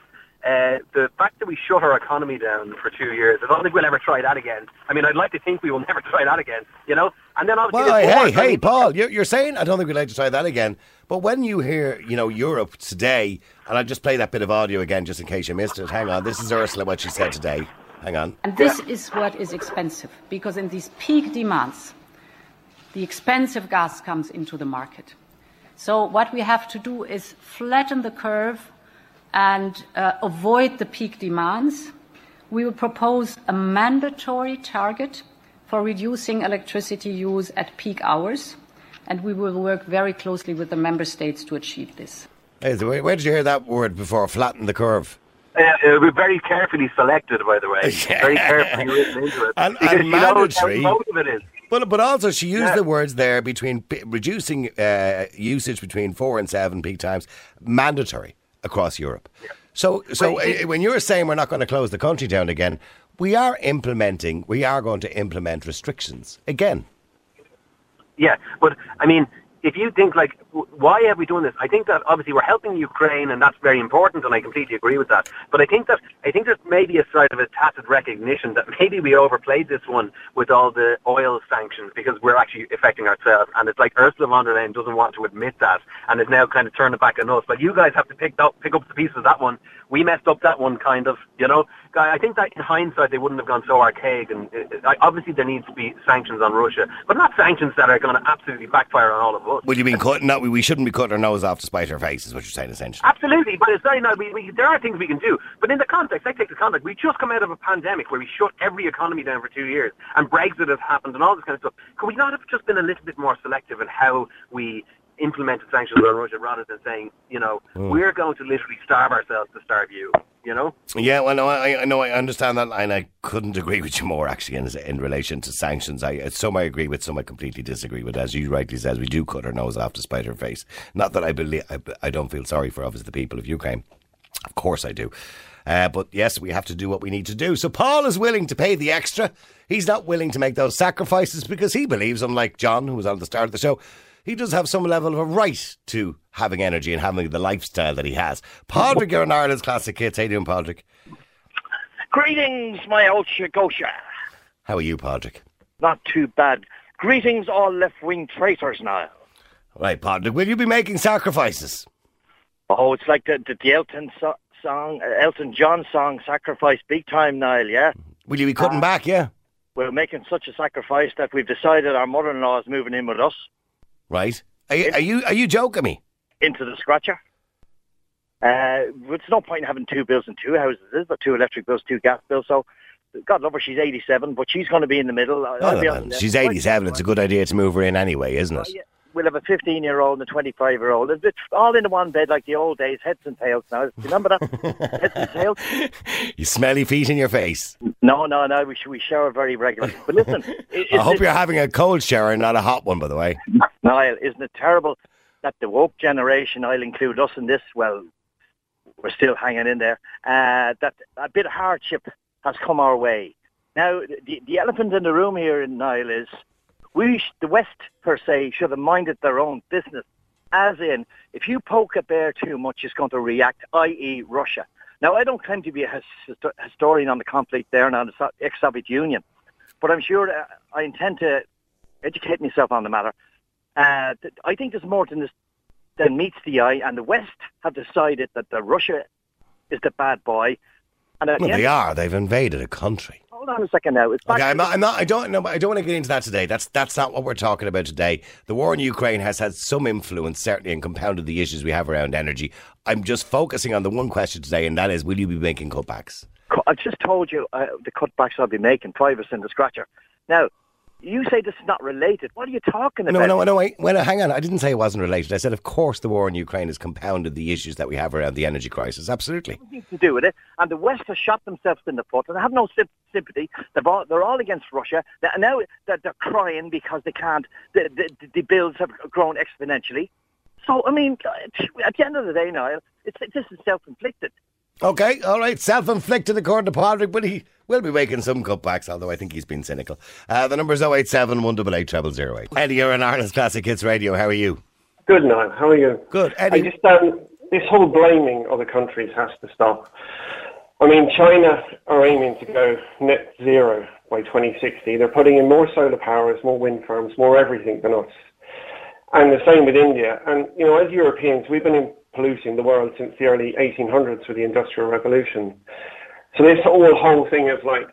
uh, the fact that we shut our economy down for two years. I don't think we'll ever try that again. I mean, I'd like to think we will never <laughs> try that again. You know, and then obviously, Well, there's hey, hey, Paul, you're, you're saying I don't think we'd like to try that again. But when you hear, you know, Europe today, and I'll just play that bit of audio again just in case you missed it. Hang on, this is Ursula what she said today. Hang on. And this is what is expensive, because in these peak demands, the expensive gas comes into the market. So what we have to do is flatten the curve and uh, avoid the peak demands. We will propose a mandatory target for reducing electricity use at peak hours, and we will work very closely with the member states to achieve this. Hey, so where, where did you hear that word before? Flatten the curve. Uh, uh, we're very carefully selected, by the way. <laughs> Very carefully written into it. And- because and she knows how mandatory. it is. But but also she used Yeah. the words there between p- reducing uh, usage between four and seven peak times mandatory across Europe. So so uh, when you're saying we're not going to close the country down again, we are implementing. We are going to implement restrictions again. Yeah, but I mean, if you think like, why have we done this? I think that obviously we're helping Ukraine, and that's very important, and I completely agree with that. But I think that I think there's maybe a sort of a tacit recognition that maybe we overplayed this one with all the oil sanctions because we're actually affecting ourselves, and it's like Ursula von der Leyen doesn't want to admit that, and is now kind of turning back on us. But you guys have to pick up pick up the pieces of that one. We messed up that one, kind of, you know. Guy, I think that in hindsight they wouldn't have gone so archaic, and uh, obviously there needs to be sanctions on Russia, but not sanctions that are going to absolutely backfire on all of us. Would you mean cutting? No, we, we shouldn't be cutting our nose off to spite our face. Is what you're saying essentially. Absolutely, but it's very not. We, we, there are things we can do, but in the context, I take the context. We just come out of a pandemic where we shut every economy down for two years, and Brexit has happened, and all this kind of stuff. Could we not have just been a little bit more selective in how we implemented sanctions on Russia, rather than saying, you know, hmm. we're going to literally starve ourselves to starve you? You know. Yeah, well, no, I, I know, I understand that, and I couldn't agree with you more actually in, in relation to sanctions. I some I agree with, some I completely disagree with. As you rightly says, we do cut our nose off to spite our face. Not that I believe, I, I don't feel sorry for obviously the people of Ukraine. Of course I do. Uh, but yes, we have to do what we need to do. So Paul is willing to pay the extra. He's not willing to make those sacrifices because he believes, unlike John, who was on the start of the show, he does have some level of a right to having energy and having the lifestyle that he has. Padraig, you're in Ireland's classic hits. How you doing, Padraig? Greetings, my old Shagosha. How are you, Padraig? Not too bad. Greetings, all left-wing traitors now. Right, Padraig, will you be making sacrifices? Oh, it's like the, the, the Elton so- song, uh, Elton John song, "Sacrifice," big time, Niall. Yeah, Will you be cutting back, yeah? we're making such a sacrifice that we've decided our mother-in-law is moving in with us Right. Are you, are you, are you joking me? into the scratcher. Uh, it's no point in having two bills in two houses, is it? Two electric bills, two gas bills. So, God love her, she's 87, but she's going to be in the middle. No, man. She's 87. It's a good idea to move her in anyway, isn't it? We'll have a 15 year old and a 25 year old. It's all in one bed like the old days, heads and tails. Now, do you remember that? <laughs> heads and tails. You smelly feet in your face. No, no, no. We we shower very regularly. But listen, <laughs> i- I hope you're having a cold shower, and not a hot one, by the way. <laughs> Niall, isn't it terrible that the woke generation, I'll include us in this, well, we're still hanging in there, uh, that a bit of hardship has come our way. Now, the, the elephant in the room here in Niall is we, the West per se, should have minded their own business. As in, if you poke a bear too much, it's going to react, i.e. Russia. Now, I don't claim to be a historian on the conflict there and on the ex-Soviet Union, but I'm sure uh, I intend to educate myself on the matter. Uh, th- I think there's more than this than meets the eye, and the West have decided that the Russia is the bad boy. And Well, the they are. They've invaded a country. Hold on a second now. It's back Okay, I'm not, I'm not. I don't know. I don't want to get into that today. That's that's not what we're talking about today. The war in Ukraine has had some influence, certainly, and compounded the issues we have around energy. I'm just focusing on the one question today, and that is: Will you be making cutbacks? I've just told you uh, the cutbacks I'll be making, five in the scratcher. Now, you say this is not related. What are you talking about? No, no, no. Wait, well, hang on. I didn't say it wasn't related. I said, of course, the war in Ukraine has compounded the issues that we have around the energy crisis. Absolutely. nothing to do with it. And the West has shot themselves in the foot and have no sym- sympathy. They're all, they're all against Russia. Now- Now they're, they're crying because they can't. The, the, the bills have grown exponentially. So I mean, at the end of the day, Niall, it's this is self-inflicted. Okay, all right. Self-inflicted, according to Padraig, but he will be making some cutbacks. Although I think he's been cynical. Uh, the number's 087 188 0008. Eddie, you're on Ireland's Classic Hits Radio. How are you? Good night. How are you? Good, I Eddie. just um, this whole blaming other countries has to stop. I mean, China are aiming to go net zero by 2060. They're putting in more solar powers, more wind farms, more everything than us. And the same with India. And you know, as Europeans, we've been in polluting the world since the early 1800s with the Industrial Revolution. So this whole whole thing of like,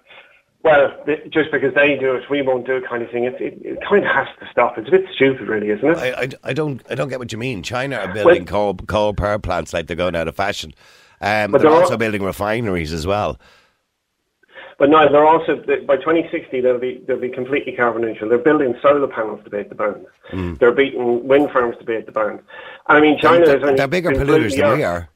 well, just because they do it, we won't do it, kind of thing. It, it, it kind of has to stop. It's a bit stupid, really, isn't it? I, I, I don't I don't get what you mean. China are building coal coal power plants like they're going out of fashion. Um, But they're they're also all- building refineries as well. But no, they're also by 2060 they'll be they'll be completely carbon neutral. They're building solar panels to beat the bounds. They're beating wind farms to beat the bounds. I mean, China they're, has only they're bigger polluters than we are.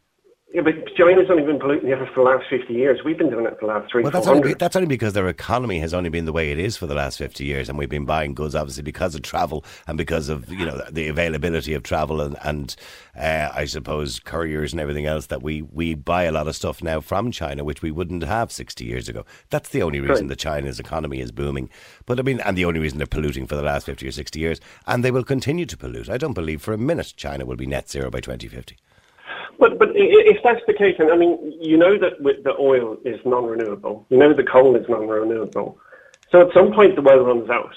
Yeah, but China's only been polluting the earth for the last 50 years. We've been doing it for the last three, Well, that's four only, that's only because their economy has only been the way it is for the last 50 years. And we've been buying goods, obviously, because of travel and because of, you know, the availability of travel and, and uh, I suppose, couriers and everything else that we, we buy a lot of stuff now from China, which we wouldn't have 60 years ago. That's the only reason that China's economy is booming. But I mean, and the only reason they're polluting for the last 50 or 60 years. And they will continue to pollute. I don't believe for a minute China will be net zero by 2050. But but if that's the case, and I mean, you know that with the oil is non-renewable. You know the coal is non-renewable. So at some point the well runs out.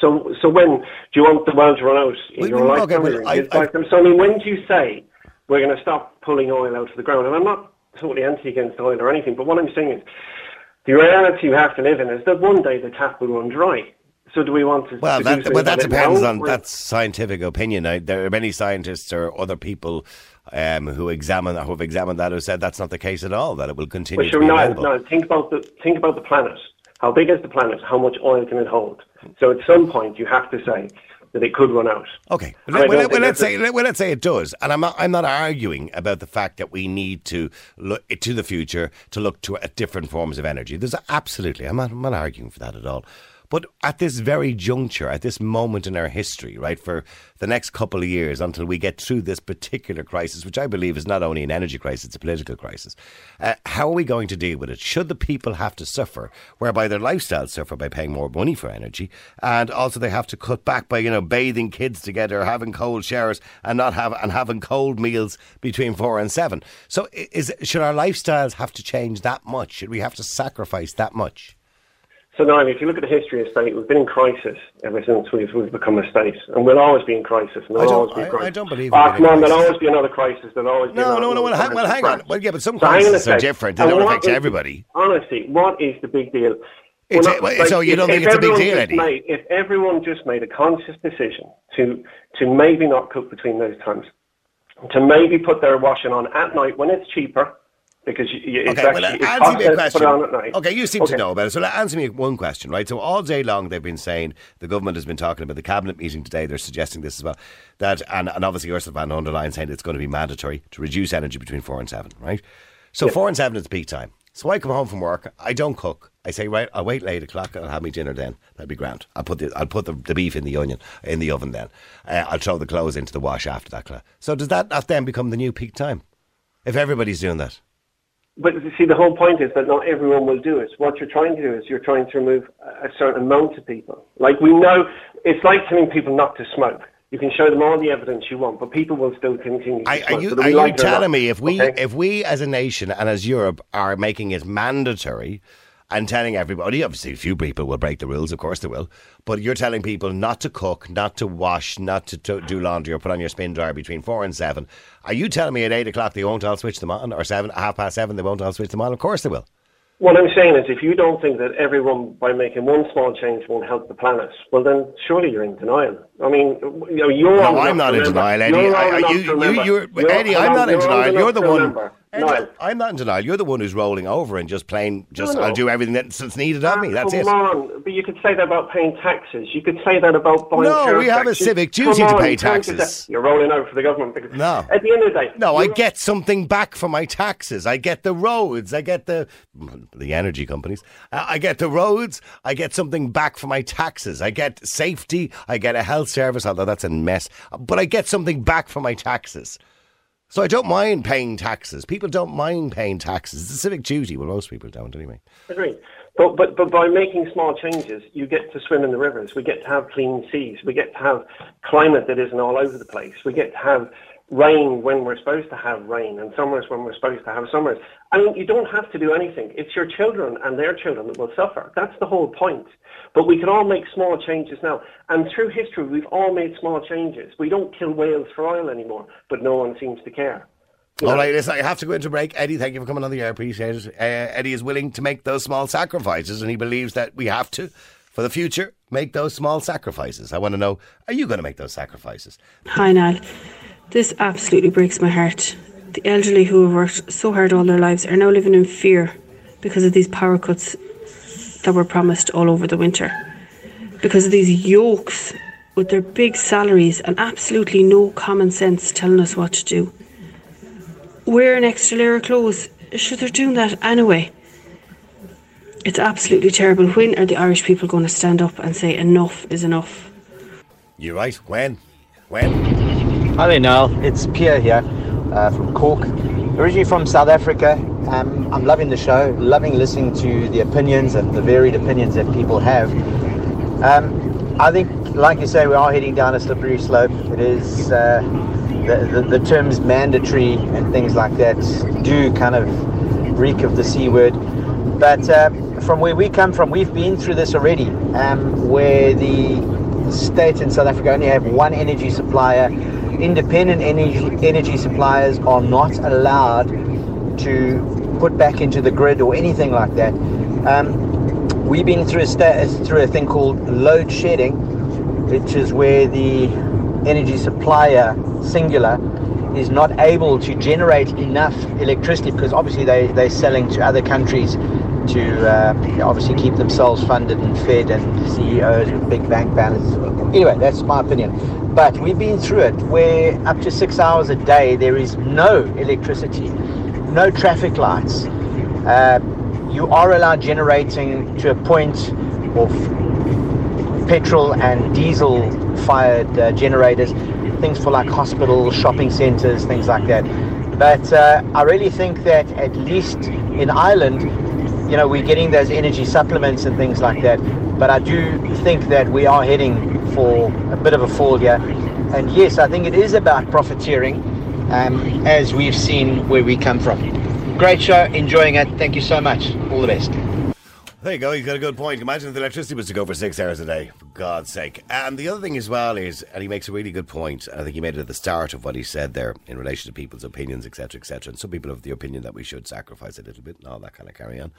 So so when do you want the well to run out in Well, your lifetime? okay, well, I- I- lifetime? So I mean, when do you say we're going to stop pulling oil out of the ground? And I'm not totally anti against oil or anything, but what I'm saying is the reality you have to live in is that one day the tap will run dry. So do we want to? Well, to that, well, that something about it depends now, on that's scientific opinion. I, there are many scientists or other people um, who examine who have examined that who said that's not the case at all. That it will continue Well, to be no, no. Think about the think about the planet. How big is the planet? How much oil can it hold? So at some point, you have to say that it could run out. Okay, well, well, well, let's say well, let's say it does, and I'm not, I'm not arguing about the fact that we need to look to the future to look to at different forms of energy. There's absolutely, I'm not, I'm not arguing for that at all. But at this very juncture, at this moment in our history, right, for the next couple of years until we get through this particular crisis, which I believe is not only an energy crisis, it's a political crisis, uh, how are we going to deal with it? Should the people have to suffer, whereby their lifestyles suffer by paying more money for energy, and also they have to cut back by, you know, bathing kids together, having cold showers, and not have and having cold meals between four and seven? So, is should our lifestyles have to change that much? Should we have to sacrifice that much? So now, if you look at the history of state, we've been in crisis ever since we've, we've become a state, and we'll always be in crisis. And I there'll don't- always be I- crisis. I don't believe Oh, we've been come on, there'll always be another crisis. There'll always be No, no, no. Well, hang, well, hang on. Well, yeah, but some So hang on a crises are different. They And don't affect is- everybody. Honestly, what is the big deal? Well, not- wait, so you don't think if it's a big deal, Eddie? Made, if everyone just made a conscious decision to to maybe not cook between those times, to maybe put their washing on at night when it's cheaper, because you, Okay, well, it answer me a less to put question. it on at night. Okay, you seem Okay. to know about it. So answer me one question, right? So all day long they've been saying the government has been talking about the cabinet meeting today. They're suggesting this as well. That and, and obviously Ursula von der Leyen saying it's going to be mandatory to reduce energy between four and seven, right? So four and seven is peak time. So I come home from work. I don't cook. I say, right, I'll wait eight o'clock. I'll have my dinner then. That'd be grand. I'll put the I'll put the, the beef in the onion in the oven then. Uh, I'll throw the clothes into the wash after that. So does that not then become the new peak time? If everybody's doing that. But you see, the whole point is that not everyone will do it. What you're trying to do is you're trying to remove a certain amount of people. Like we know, it's like telling people not to smoke. You can show them all the evidence you want, but people will still continue to Are, smoke. are you, are you like it or telling me if we Okay? if we as a nation and as Europe are making it mandatory and telling everybody, obviously a few people will break the rules, of course they will, but you're telling people not to cook, not to wash, not to, do laundry or put on your spin dryer between four and seven. Are you telling me at eight o'clock they won't all switch them on, or seven half past seven they won't all switch them on? Of course they will. What I'm saying is, if you don't think that everyone, by making one small change, won't help the planet, well, then surely you're in denial. I mean, you're No, I'm not in denial, Eddie. You're I, you, you, you're, you're Eddie, I'm not in denial. You're the one- Niall. I'm not in denial. You're the one who's rolling over and just plain, just No, no. I'll do everything that's, that's needed of me. That's Come it. on, but you could say that about paying taxes. You could say that about buying No, car we have a taxes. civic Come duty to on, pay you can't do taxes. that. You're rolling over for the government. Because No. At the end of the day, No, I get something back for my taxes. I get the roads. I get the the energy companies. I get the roads. I get something back for my taxes. I get safety. I get a health service, although that's a mess. But I get something back for my taxes. So I don't mind paying taxes. People don't mind paying taxes. It's a civic duty. Well, most people don't anyway. Agreed. But, but, but by making small changes, you get to swim in the rivers. We get to have clean seas. We get to have climate that isn't all over the place. We get to have rain when we're supposed to have rain and summers when we're supposed to have summers. I mean, you don't have to do anything. It's your children and their children that will suffer. That's the whole point. But we can all make small changes now. And through history, we've all made small changes. We don't kill whales for oil anymore, but no one seems to care. You All know? right, listen, I have to go into break. Eddie, thank you for coming on the air. Appreciate it. Uh, Eddie is willing to make those small sacrifices, and he believes that we have to, for the future, make those small sacrifices. I want to know: Are you going to make those sacrifices? Hi, Niall. This absolutely breaks my heart. The elderly who have worked so hard all their lives are now living in fear because of these power cuts that were promised all over the winter. Because of these yokes with their big salaries and absolutely no common sense telling us what to do. Wear an extra layer of clothes. Sure, they're doing that anyway. It's absolutely terrible. When are the Irish people going to stand up and say enough is enough? You're right. When? When? Hi there, Niall. It's Pierre here uh, from Cork. Originally from South Africa. Um, I'm loving the show, loving listening to the opinions and the varied opinions that people have. Um, I think, like you say, we are heading down a slippery slope. It is uh, the, the, the terms mandatory and things like that do kind of reek of the C word. But uh, from where we come from, we've been through this already, um, where the state in South Africa only have one energy supplier. Independent energy, energy suppliers are not allowed to put back into the grid or anything like that. Um, we've been through a, sta- through a thing called load shedding, which is where the energy supplier, singular, is not able to generate enough electricity because obviously they, they're selling to other countries to uh, obviously keep themselves funded and fed and CEOs with big bank balances. Anyway, that's my opinion. But we've been through it where up to six hours a day there is no electricity, no traffic lights. Uh, you are allowed generating to a point of petrol and diesel fired uh, generators, things for like hospitals, shopping centres, things like that. But uh, I really think that at least in Ireland, you know, we're getting those energy supplements and things like that. But I do think that we are heading for a bit of a fall here. And yes, I think it is about profiteering, um, as we've seen where we come from. Great show, enjoying it. Thank you so much. All the best. There you go. He's got a good point. Imagine if the electricity was to go for six hours a day, for God's sake. And the other thing as well is, and he makes a really good point, I think he made it at the start of what he said there in relation to people's opinions, etc., etc. And some people have the opinion that we should sacrifice a little bit and all that kind of carry on.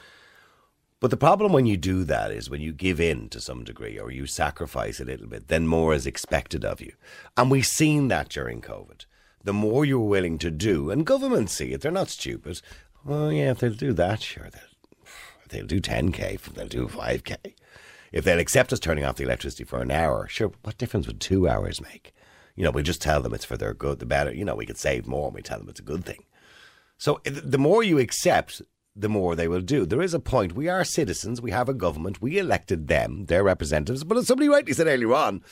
But the problem when you do that is when you give in to some degree or you sacrifice a little bit, then more is expected of you. And we've seen that during COVID. The more you're willing to do, and governments see it, they're not stupid. Well, yeah, if they'll do that, sure, they'll, they'll do 10k, if they'll do 5k. If they'll accept us turning off the electricity for an hour, sure, what difference would two hours make? You know, we just tell them it's for their good, the better. You know, we could save more and we tell them it's a good thing. So eh, the more you accept, the more they will do. There is a point. We are citizens. We have a government. We elected them, their representatives. But as somebody rightly said earlier on,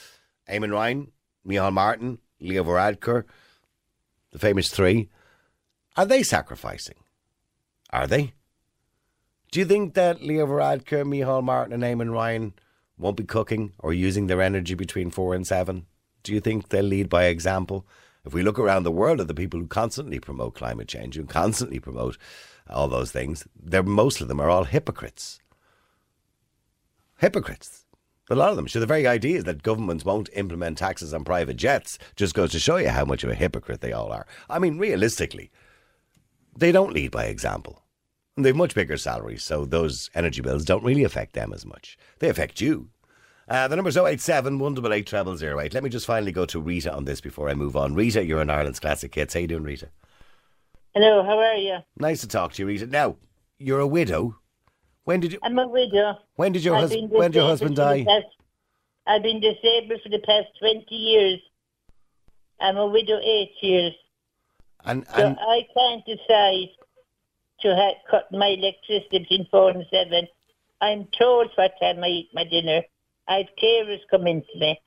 Eamon Ryan, Micheál Martin, Leo Varadkar, the famous three, are they sacrificing? Are they? Do you think that Leo Varadkar, Micheál Martin, and Eamon Ryan won't be cooking or using their energy between four and seven? Do you think they'll lead by example? If we look around the world at the people who constantly promote climate change, who constantly promote all those things, they're most of them are all hypocrites. Hypocrites. A lot of them. So the very idea that governments won't implement taxes on private jets just goes to show you how much of a hypocrite they all are. I mean, realistically, they don't lead by example. And they've much bigger salaries, so those energy bills don't really affect them as much. They affect you. Uh, the number's 087 188 0008. Let me just finally go to Rita on this before I move on. Rita, you're in Ireland's Classic Hits. How you doing, Rita? Hello, how are you? Nice to talk to you, Rita. Now, you're a widow. When did you? I'm a widow. When did your I've hus- been when did your husband die? past- I've been disabled for the past 20 years. I'm a widow eight years. And So I can't decide to ha- cut my electricity between four and seven. I'm told what time I eat my dinner. I have carers come into me.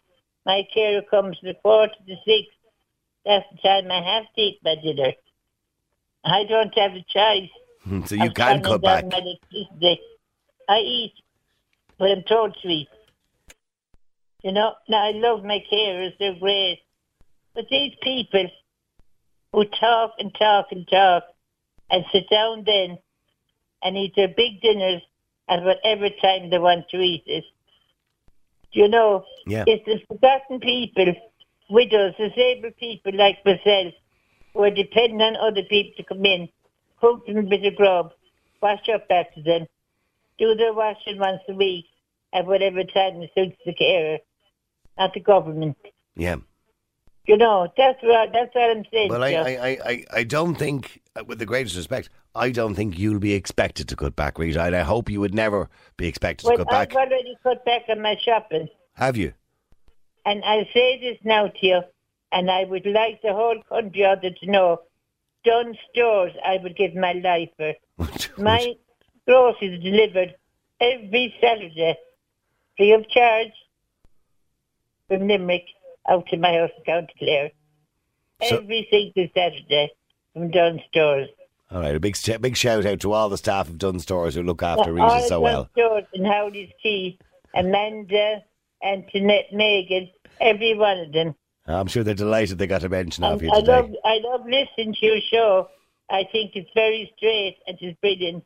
My carer comes quarter to six. That's the time I have to eat my dinner. I don't have a choice. <laughs> so you of can cut back. I eat, but I'm told to eat. You know, now I love my carers, they're great. But these people who talk and talk and talk and sit down then and eat their big dinners at whatever time they want to eat it. You know, Yeah. it's the forgotten people, widows, disabled people like myself, who are depending on other people to come in, cook them a bit of grub, wash up after them, do their washing once a week at whatever time it suits the carer, not the government. Yeah. You know, that's what that's what I'm saying. Well, I, I, I, I, I don't think, uh, with the greatest respect, I don't think you'll be expected to cut back, Rita. And I hope you would never be expected well, to cut back. I've already cut back on my shopping. Have you? And I'll say this now to you, and I would like the whole country out there to know, Dunnes Stores I would give my life for. <laughs> my groceries delivered every Saturday, free of charge, from Limerick out to my house in County Clare. So- every single Saturday from Dunnes Stores. All right, a big, big shout out to all the staff of Dunnes Stores who look after All Rita so Dunn well. Stores and Howley's Tea, Amanda, and Antoinette, Megan, every one of them. I'm sure they're delighted they got a mention of you I today. love, I love listening to your show. I think it's very straight and it's brilliant.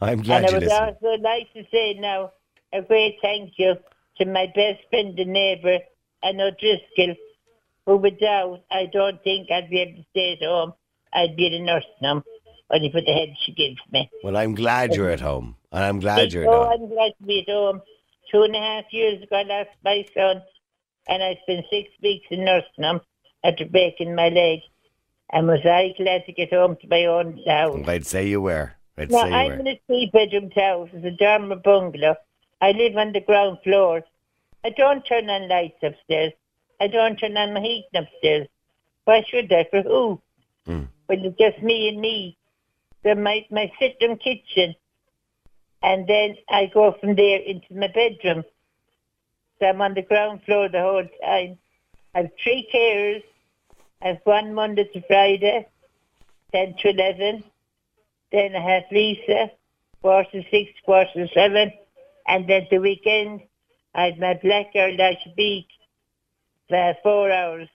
I'm glad and you I would also like to say now a great thank you to my best friend and neighbour, Anne O'Driscoll, who without, I don't think I'd be able to stay at home. I'd be in a nursing home, only for the head she gives me. Well, I'm glad you're at home. And I'm glad you're at oh, home. I'm glad to be at home. Two and a half years ago, I lost my son, and I spent six weeks in nursing home after breaking my leg. And was I glad to get home to my own house? I'd say you were. I'd No, say you I'm were. in a three-bedroom house. It's a dormer bungalow. I live on the ground floor. I don't turn on lights upstairs. I don't turn on my heating upstairs. Why should I? For who? Hmm. Well, it's just me and me. So my, my sit-down kitchen. And then I go from there into my bedroom. I'm on the ground floor the whole time. I have three carers. I have one Monday to Friday, 10 to 11. Then I have Lisa, quarter to six, quarter to seven. And then the weekend, I have my black girl, Lasha Beak, for four hours.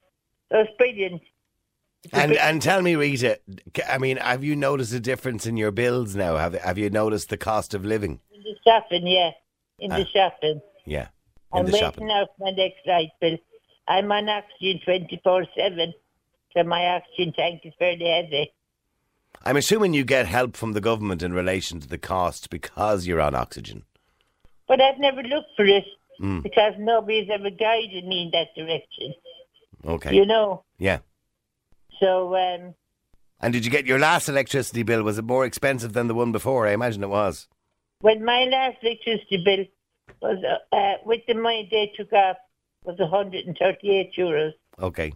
So it's brilliant. And and tell me, Rita, I mean, have you noticed a difference in your bills now? Have Have you noticed the cost of living? In the shopping, yeah. In the Ah. shopping. Yeah, I'm waiting out for my next light bill. I'm on oxygen 24-7, so my oxygen tank is fairly heavy. I'm assuming you get help from the government in relation to the cost because you're on oxygen. But I've never looked for it Mm. because nobody's ever guided me in that direction. Okay. You know, Yeah. so um, And did you get your last electricity bill? Was it more expensive than the one before? I imagine it was. Well, my last electricity bill was, uh, uh, with the money they took off, was 138 euros. Okay. And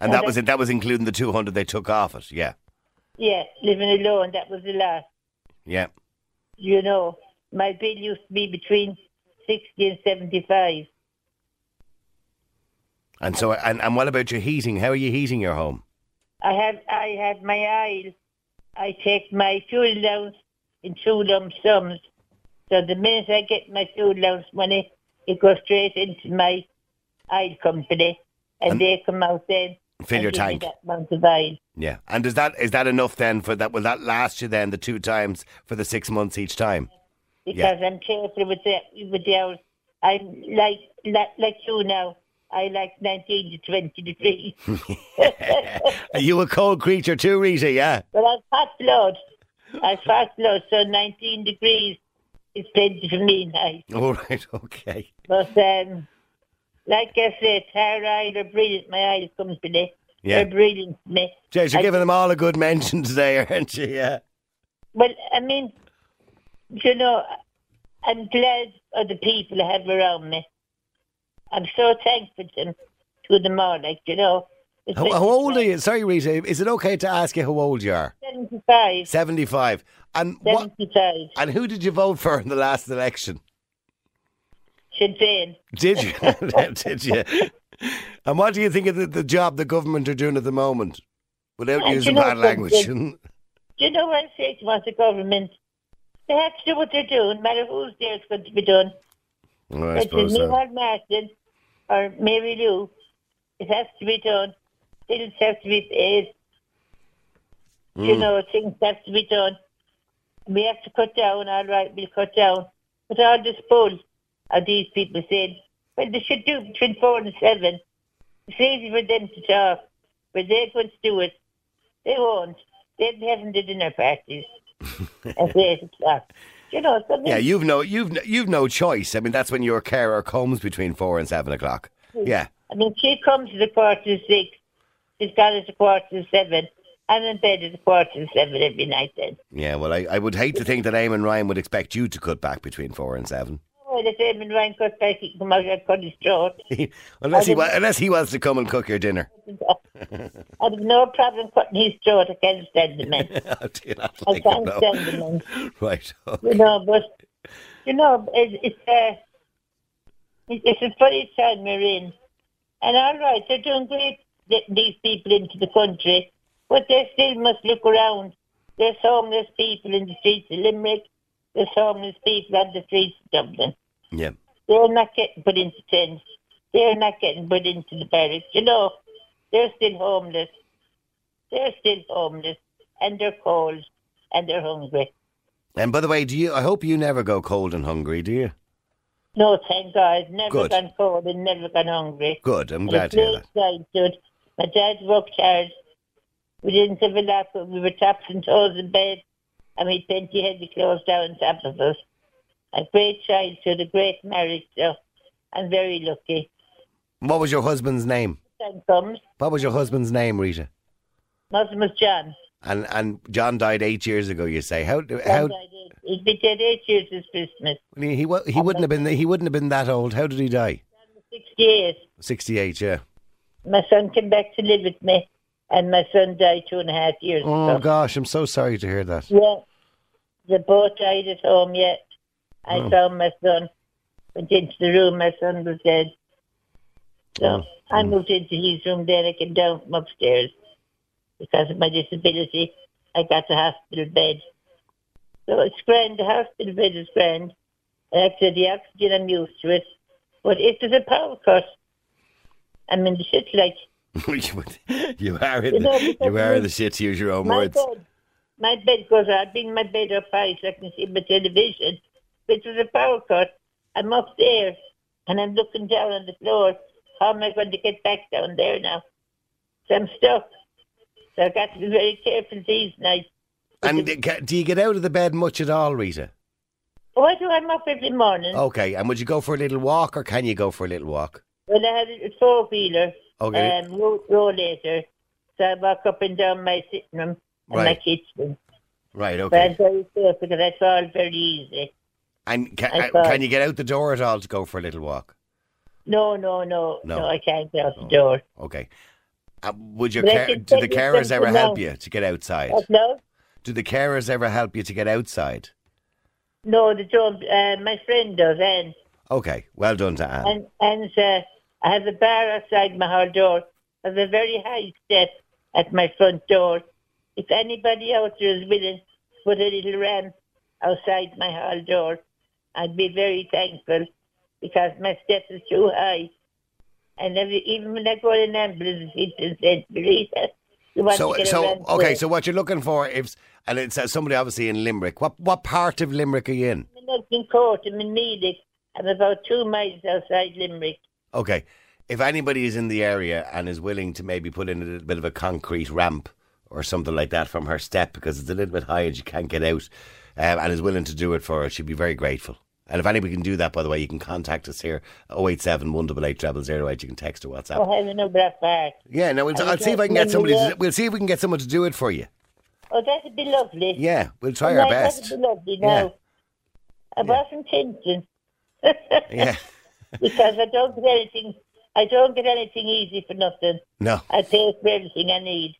And that I- was it. That was including the two hundred they took off it. Yeah, Yeah, living alone, that was the last. yeah. You know, my bill used to be between 60 and 75. And so, and, and what about your heating? How are you heating your home? I have I have my aisle. I take my fuel allowance in two lump sums. So the minute I get my fuel allowance money, it goes straight into my aisle company, and, they come out then Fill your tank. That amount of aisle. Yeah. And is that is that enough then for that? Will that last you then the two times for the six months each time? because I'm careful with the with the hours. I'm like like like you now. I like 19 to 20 degrees. <laughs> Are you a cold creature too, Rita? Yeah. Well, I've hot blood. I've hot blood, so 19 degrees is plenty for me now. All right. Okay. But um, like I said, Tara Isle are brilliant. My Isle company, Yeah. they're brilliant to me. You're I- giving them all a good mention today, <laughs> aren't you? Yeah. Well, I mean, you know, I'm glad of the people I have around me. I'm so thankful to them, to them all. Like you know, How, how old are you? Sorry, Rita. Is it okay to ask you how old you are? 75. Seventy-five. And what? 75. And who did you vote for in the last election? Sinn Féin. Did you? <laughs> <laughs> did you? And what do you think of the, the job the government are doing at the moment? Without Uh, using you know bad language. <laughs> Do you know what I say to the government? They have to do what they're doing, no matter who's there, it's going to be done. Well, I It's suppose so. Martin or Mary Lou. It has to be done. Things have to be paid. You Mm. know, things have to be done. We have to cut down, all right, we'll cut down. But all this bull of these people saying, well, they should do between four and seven. It's easy for them to talk, but they're going to do it. They won't. They'll be having the dinner parties at eight o'clock. You know, something. Yeah, you've no, you've no, you've no choice. I mean, that's when your carer comes between four and seven o'clock. Yeah, I mean, she comes at a quarter to six. She's got at a quarter to seven. I'm in bed at a quarter to seven every night then. yeah. Well, I, I would hate to think that Eamon Ryan would expect you to cut back between four and seven, Oh, same in Ryan cut back, he can come out and cut his throat. <laughs> unless he wa- unless he wants to come and cook your dinner. <laughs> I'd have no problem cutting his throat. I can't stand the man. <laughs> Do you not I can't it, stand the man. Right. You know, but, you know, it, it's, uh, it- it's a funny time we're in. And all right, they're doing great, these people into the country, but they still must look around. There's homeless people in the streets of Limerick. There's homeless people on the streets of Dublin. Yeah. They're not getting put into tents. They're not getting put into the barracks. You know, they're still homeless. They're still homeless, and they're cold, and they're hungry. And by the way, do you? I hope you never go cold and hungry, do you? No, thank God, I've never Good. gone cold and never gone hungry. Good. I'm glad to hear that. childhood. My dad worked hard. We didn't have a lot, but we were tops and toes in bed, and we had plenty heavy clothes down on top of us. A great childhood, a great marriage, so I'm very lucky. What was your husband's name? What was your husband's name, Rita? Muslim was John. And and John died eight years ago. You say how John how eight- He's been dead eight years this Christmas. he he, he wouldn't have been he wouldn't have been that old. How did he die? 68. Sixty eight. Yeah. My son came back to live with me, and my son died two and a half years ago. Oh ago. gosh, I'm so sorry to hear that. Yeah. The both died at home yet. I Oh. found my son. Went into the room, my son was dead. So Oh. I moved into his room then I came down from upstairs. Because of my disability, I got the hospital bed. So it's grand, the hospital bed is grand. And Actually, the oxygen, I'm used to it. But if there's a power cut, I'm in the shit like, <laughs> you are in You the, because you are in my- the shit. To use your own my words. bed, my bed goes out. I bring my bed up high so I can see my television. which there's a power cut. I'm up there and I'm looking down on the floor. How am I going to get back down there now? So I'm stuck. So I've got to be very careful these nights. And do you get out of the bed much at all, Rita? Oh, I do. I'm up every morning. Okay. And would you go for a little walk, or can you go for a little walk? Well, I had a four wheeler, Okay. um, roll, rollator, So I walk up and down my sitting room and my kitchen. Right, But I'm okay. very because that's all very easy. And can, I uh, can you get out the door at all to go for a little walk? No, no, no, No. no, I can't get out the door. Okay. Uh, would your But I care, can do the carers ever help now. you to get outside? No? Do the carers ever help you to get outside? No, the don't. Uh, my friend does, and Okay, well done to Anne. and and uh, I have a bar outside my hall door. I have a very high step at my front door. If anybody out there is willing to put a little ramp outside my hall door, I'd be very thankful because my step is too high. And every, even when I go in an ambulance, it said, you want So, to get a so okay. there?" So what you're looking for is, and it's uh, somebody obviously in Limerick. What what part of Limerick are you in? I'm in Court, I'm in Meelick. I'm about two miles outside Limerick. Okay, if anybody is in the area and is willing to maybe put in a little bit of a concrete ramp or something like that from her step because it's a little bit high and she can't get out, um, and is willing to do it for her, she'd be very grateful. And if anybody can do that, by the way, you can contact us here 087 188 0008. You can text or WhatsApp. Oh, I no bra far. Yeah, no, we'll, I'll see if I can get somebody. To, we'll see if we can get someone to do it for you. Oh, that'd be lovely. Yeah, we'll try Oh, our best. That'd be lovely. Yeah. Now, I wasn't thinking Yeah, <laughs> because I don't get anything. I don't get anything easy for nothing. no, I pay for everything I need.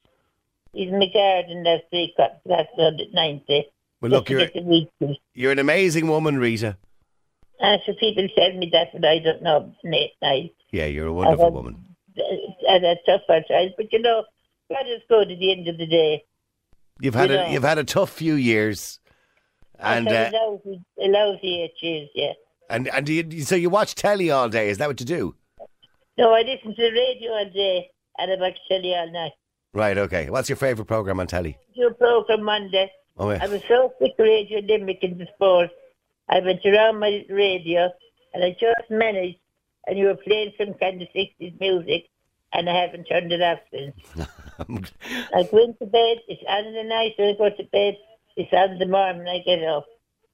Even my garden, that's three cups. That's under ninety. Well, look, you're- get the weekly. you're an amazing woman, Rita. And so people tell me that, but I don't know. I, Yeah, you're a wonderful had- woman. I had tough times, but you know, God is good at the end of the day. You've had you a know. you've had a tough few years, and uh, a lousy, a lousy eight years, yeah. And and do you, so you watch telly all day. Is that what you do? No, I listen to the radio all day and I watch telly all night. Right. Okay. What's your favourite program on telly? A program Monday. Oh yeah. I was so sick of Radio Limerick in the sport. I went around my radio and I just managed and you were playing some kind of 60s music and I haven't turned it off since. I go into bed, it's on the night when I go to bed, it's on the morning when I get up.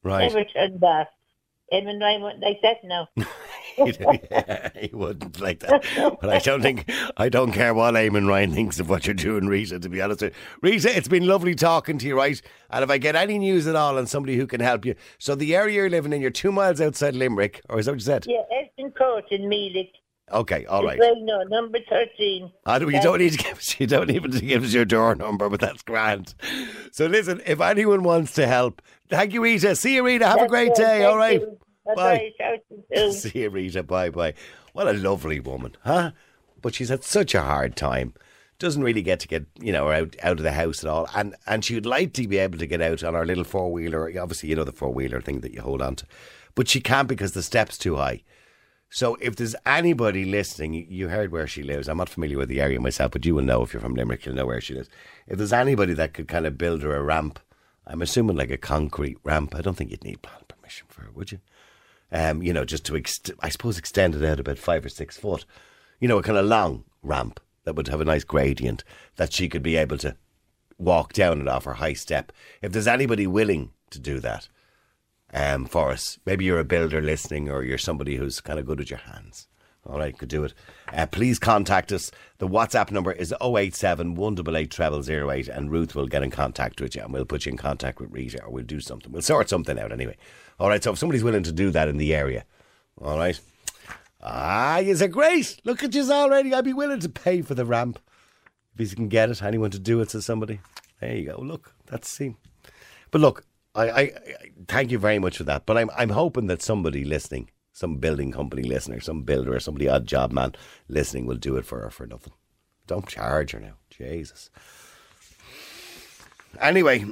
Right. Never turned off. And I went like that now. <laughs> yeah, he wouldn't like that. But I don't think I don't care what Eamon Ryan thinks of what you're doing, Rita. To be honest with you, Rita, it's been lovely talking to you, right? And if I get any news at all on somebody who can help you, so the area you're living in, you're two miles outside Limerick, or is that what you said? Yeah, Eston Court in Meelick. Okay, all right. Well, no, number 13. Ah, I don't, you don't need to give us, you don't even give us your door number, but that's grand. So listen, if anyone wants to help, thank you, Rita. See you, Rita. Have a great right, day. thank All right. you. Bye-bye. Shout to you. <laughs> See you, Rita. Bye bye. What a lovely woman, huh? But she's had such a hard time. Doesn't really get to get you know out out of the house at all, and and she'd like to be able to get out on our little four wheeler. Obviously, you know the four wheeler thing that you hold on to, but she can't because the steps too high. So if there's anybody listening, you- heard where she lives. I'm not familiar with the area myself, but you will know if you're from Limerick, you'll know where she lives. If there's anybody that could kind of build her a ramp, I'm assuming like a concrete ramp. I don't think you'd need planning permission for it, would you? Um, you know, just to ext- I suppose extend it out about five or six foot. You know, a kind of long ramp that would have a nice gradient that she could be able to walk down it off her high step. If there's anybody willing to do that, um, for us. Maybe you're a builder listening or you're somebody who's kind of good with your hands. All right, could do it. Uh, please contact us. The WhatsApp number is 087 188 0008 and Ruth will get in contact with you and we'll put you in contact with Rita or we'll do something. We'll sort something out anyway. All right, so if somebody's willing to do that in the area, all right. Ah, is it great? Look at you already. I'd be willing to pay for the ramp. If you can get it, anyone to do it, says somebody. There you go. Look, that's see. But look, I, I, I thank you very much for that. But I'm I'm hoping that somebody listening, some building company listener, some builder somebody odd job man listening will do it for her for nothing. Don't charge her now. Jesus. Anyway,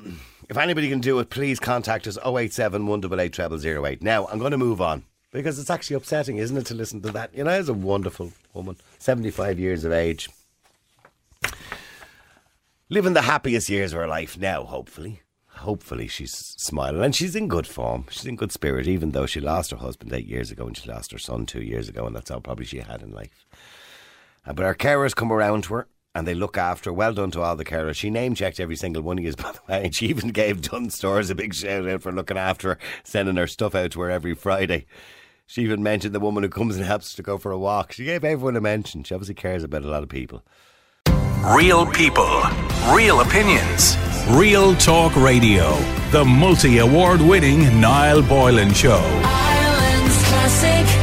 if anybody can do it, please contact us 087 188 0008. Now, I'm going to move on because it's actually upsetting, isn't it, to listen to that? You know, as a wonderful woman, 75 years of age, living the happiest years of her life now, hopefully. Hopefully she's smiling and she's in good form. She's in good spirit, even though she lost her husband eight years ago and she lost her son two years ago, and that's all probably she had in life. Uh, but our carers come around to her and they look after her. Well done to all the carers. She name checked every single one of you, <laughs> by the way. And she even gave Dunnes Stores a big shout out for looking after her, sending her stuff out to her every Friday. She even mentioned the woman who comes and helps to go for a walk. She gave everyone a mention. She obviously cares about a lot of people. Real people, real opinions. Real Talk Radio, the multi award winning Niall Boylan Show. Ireland's classic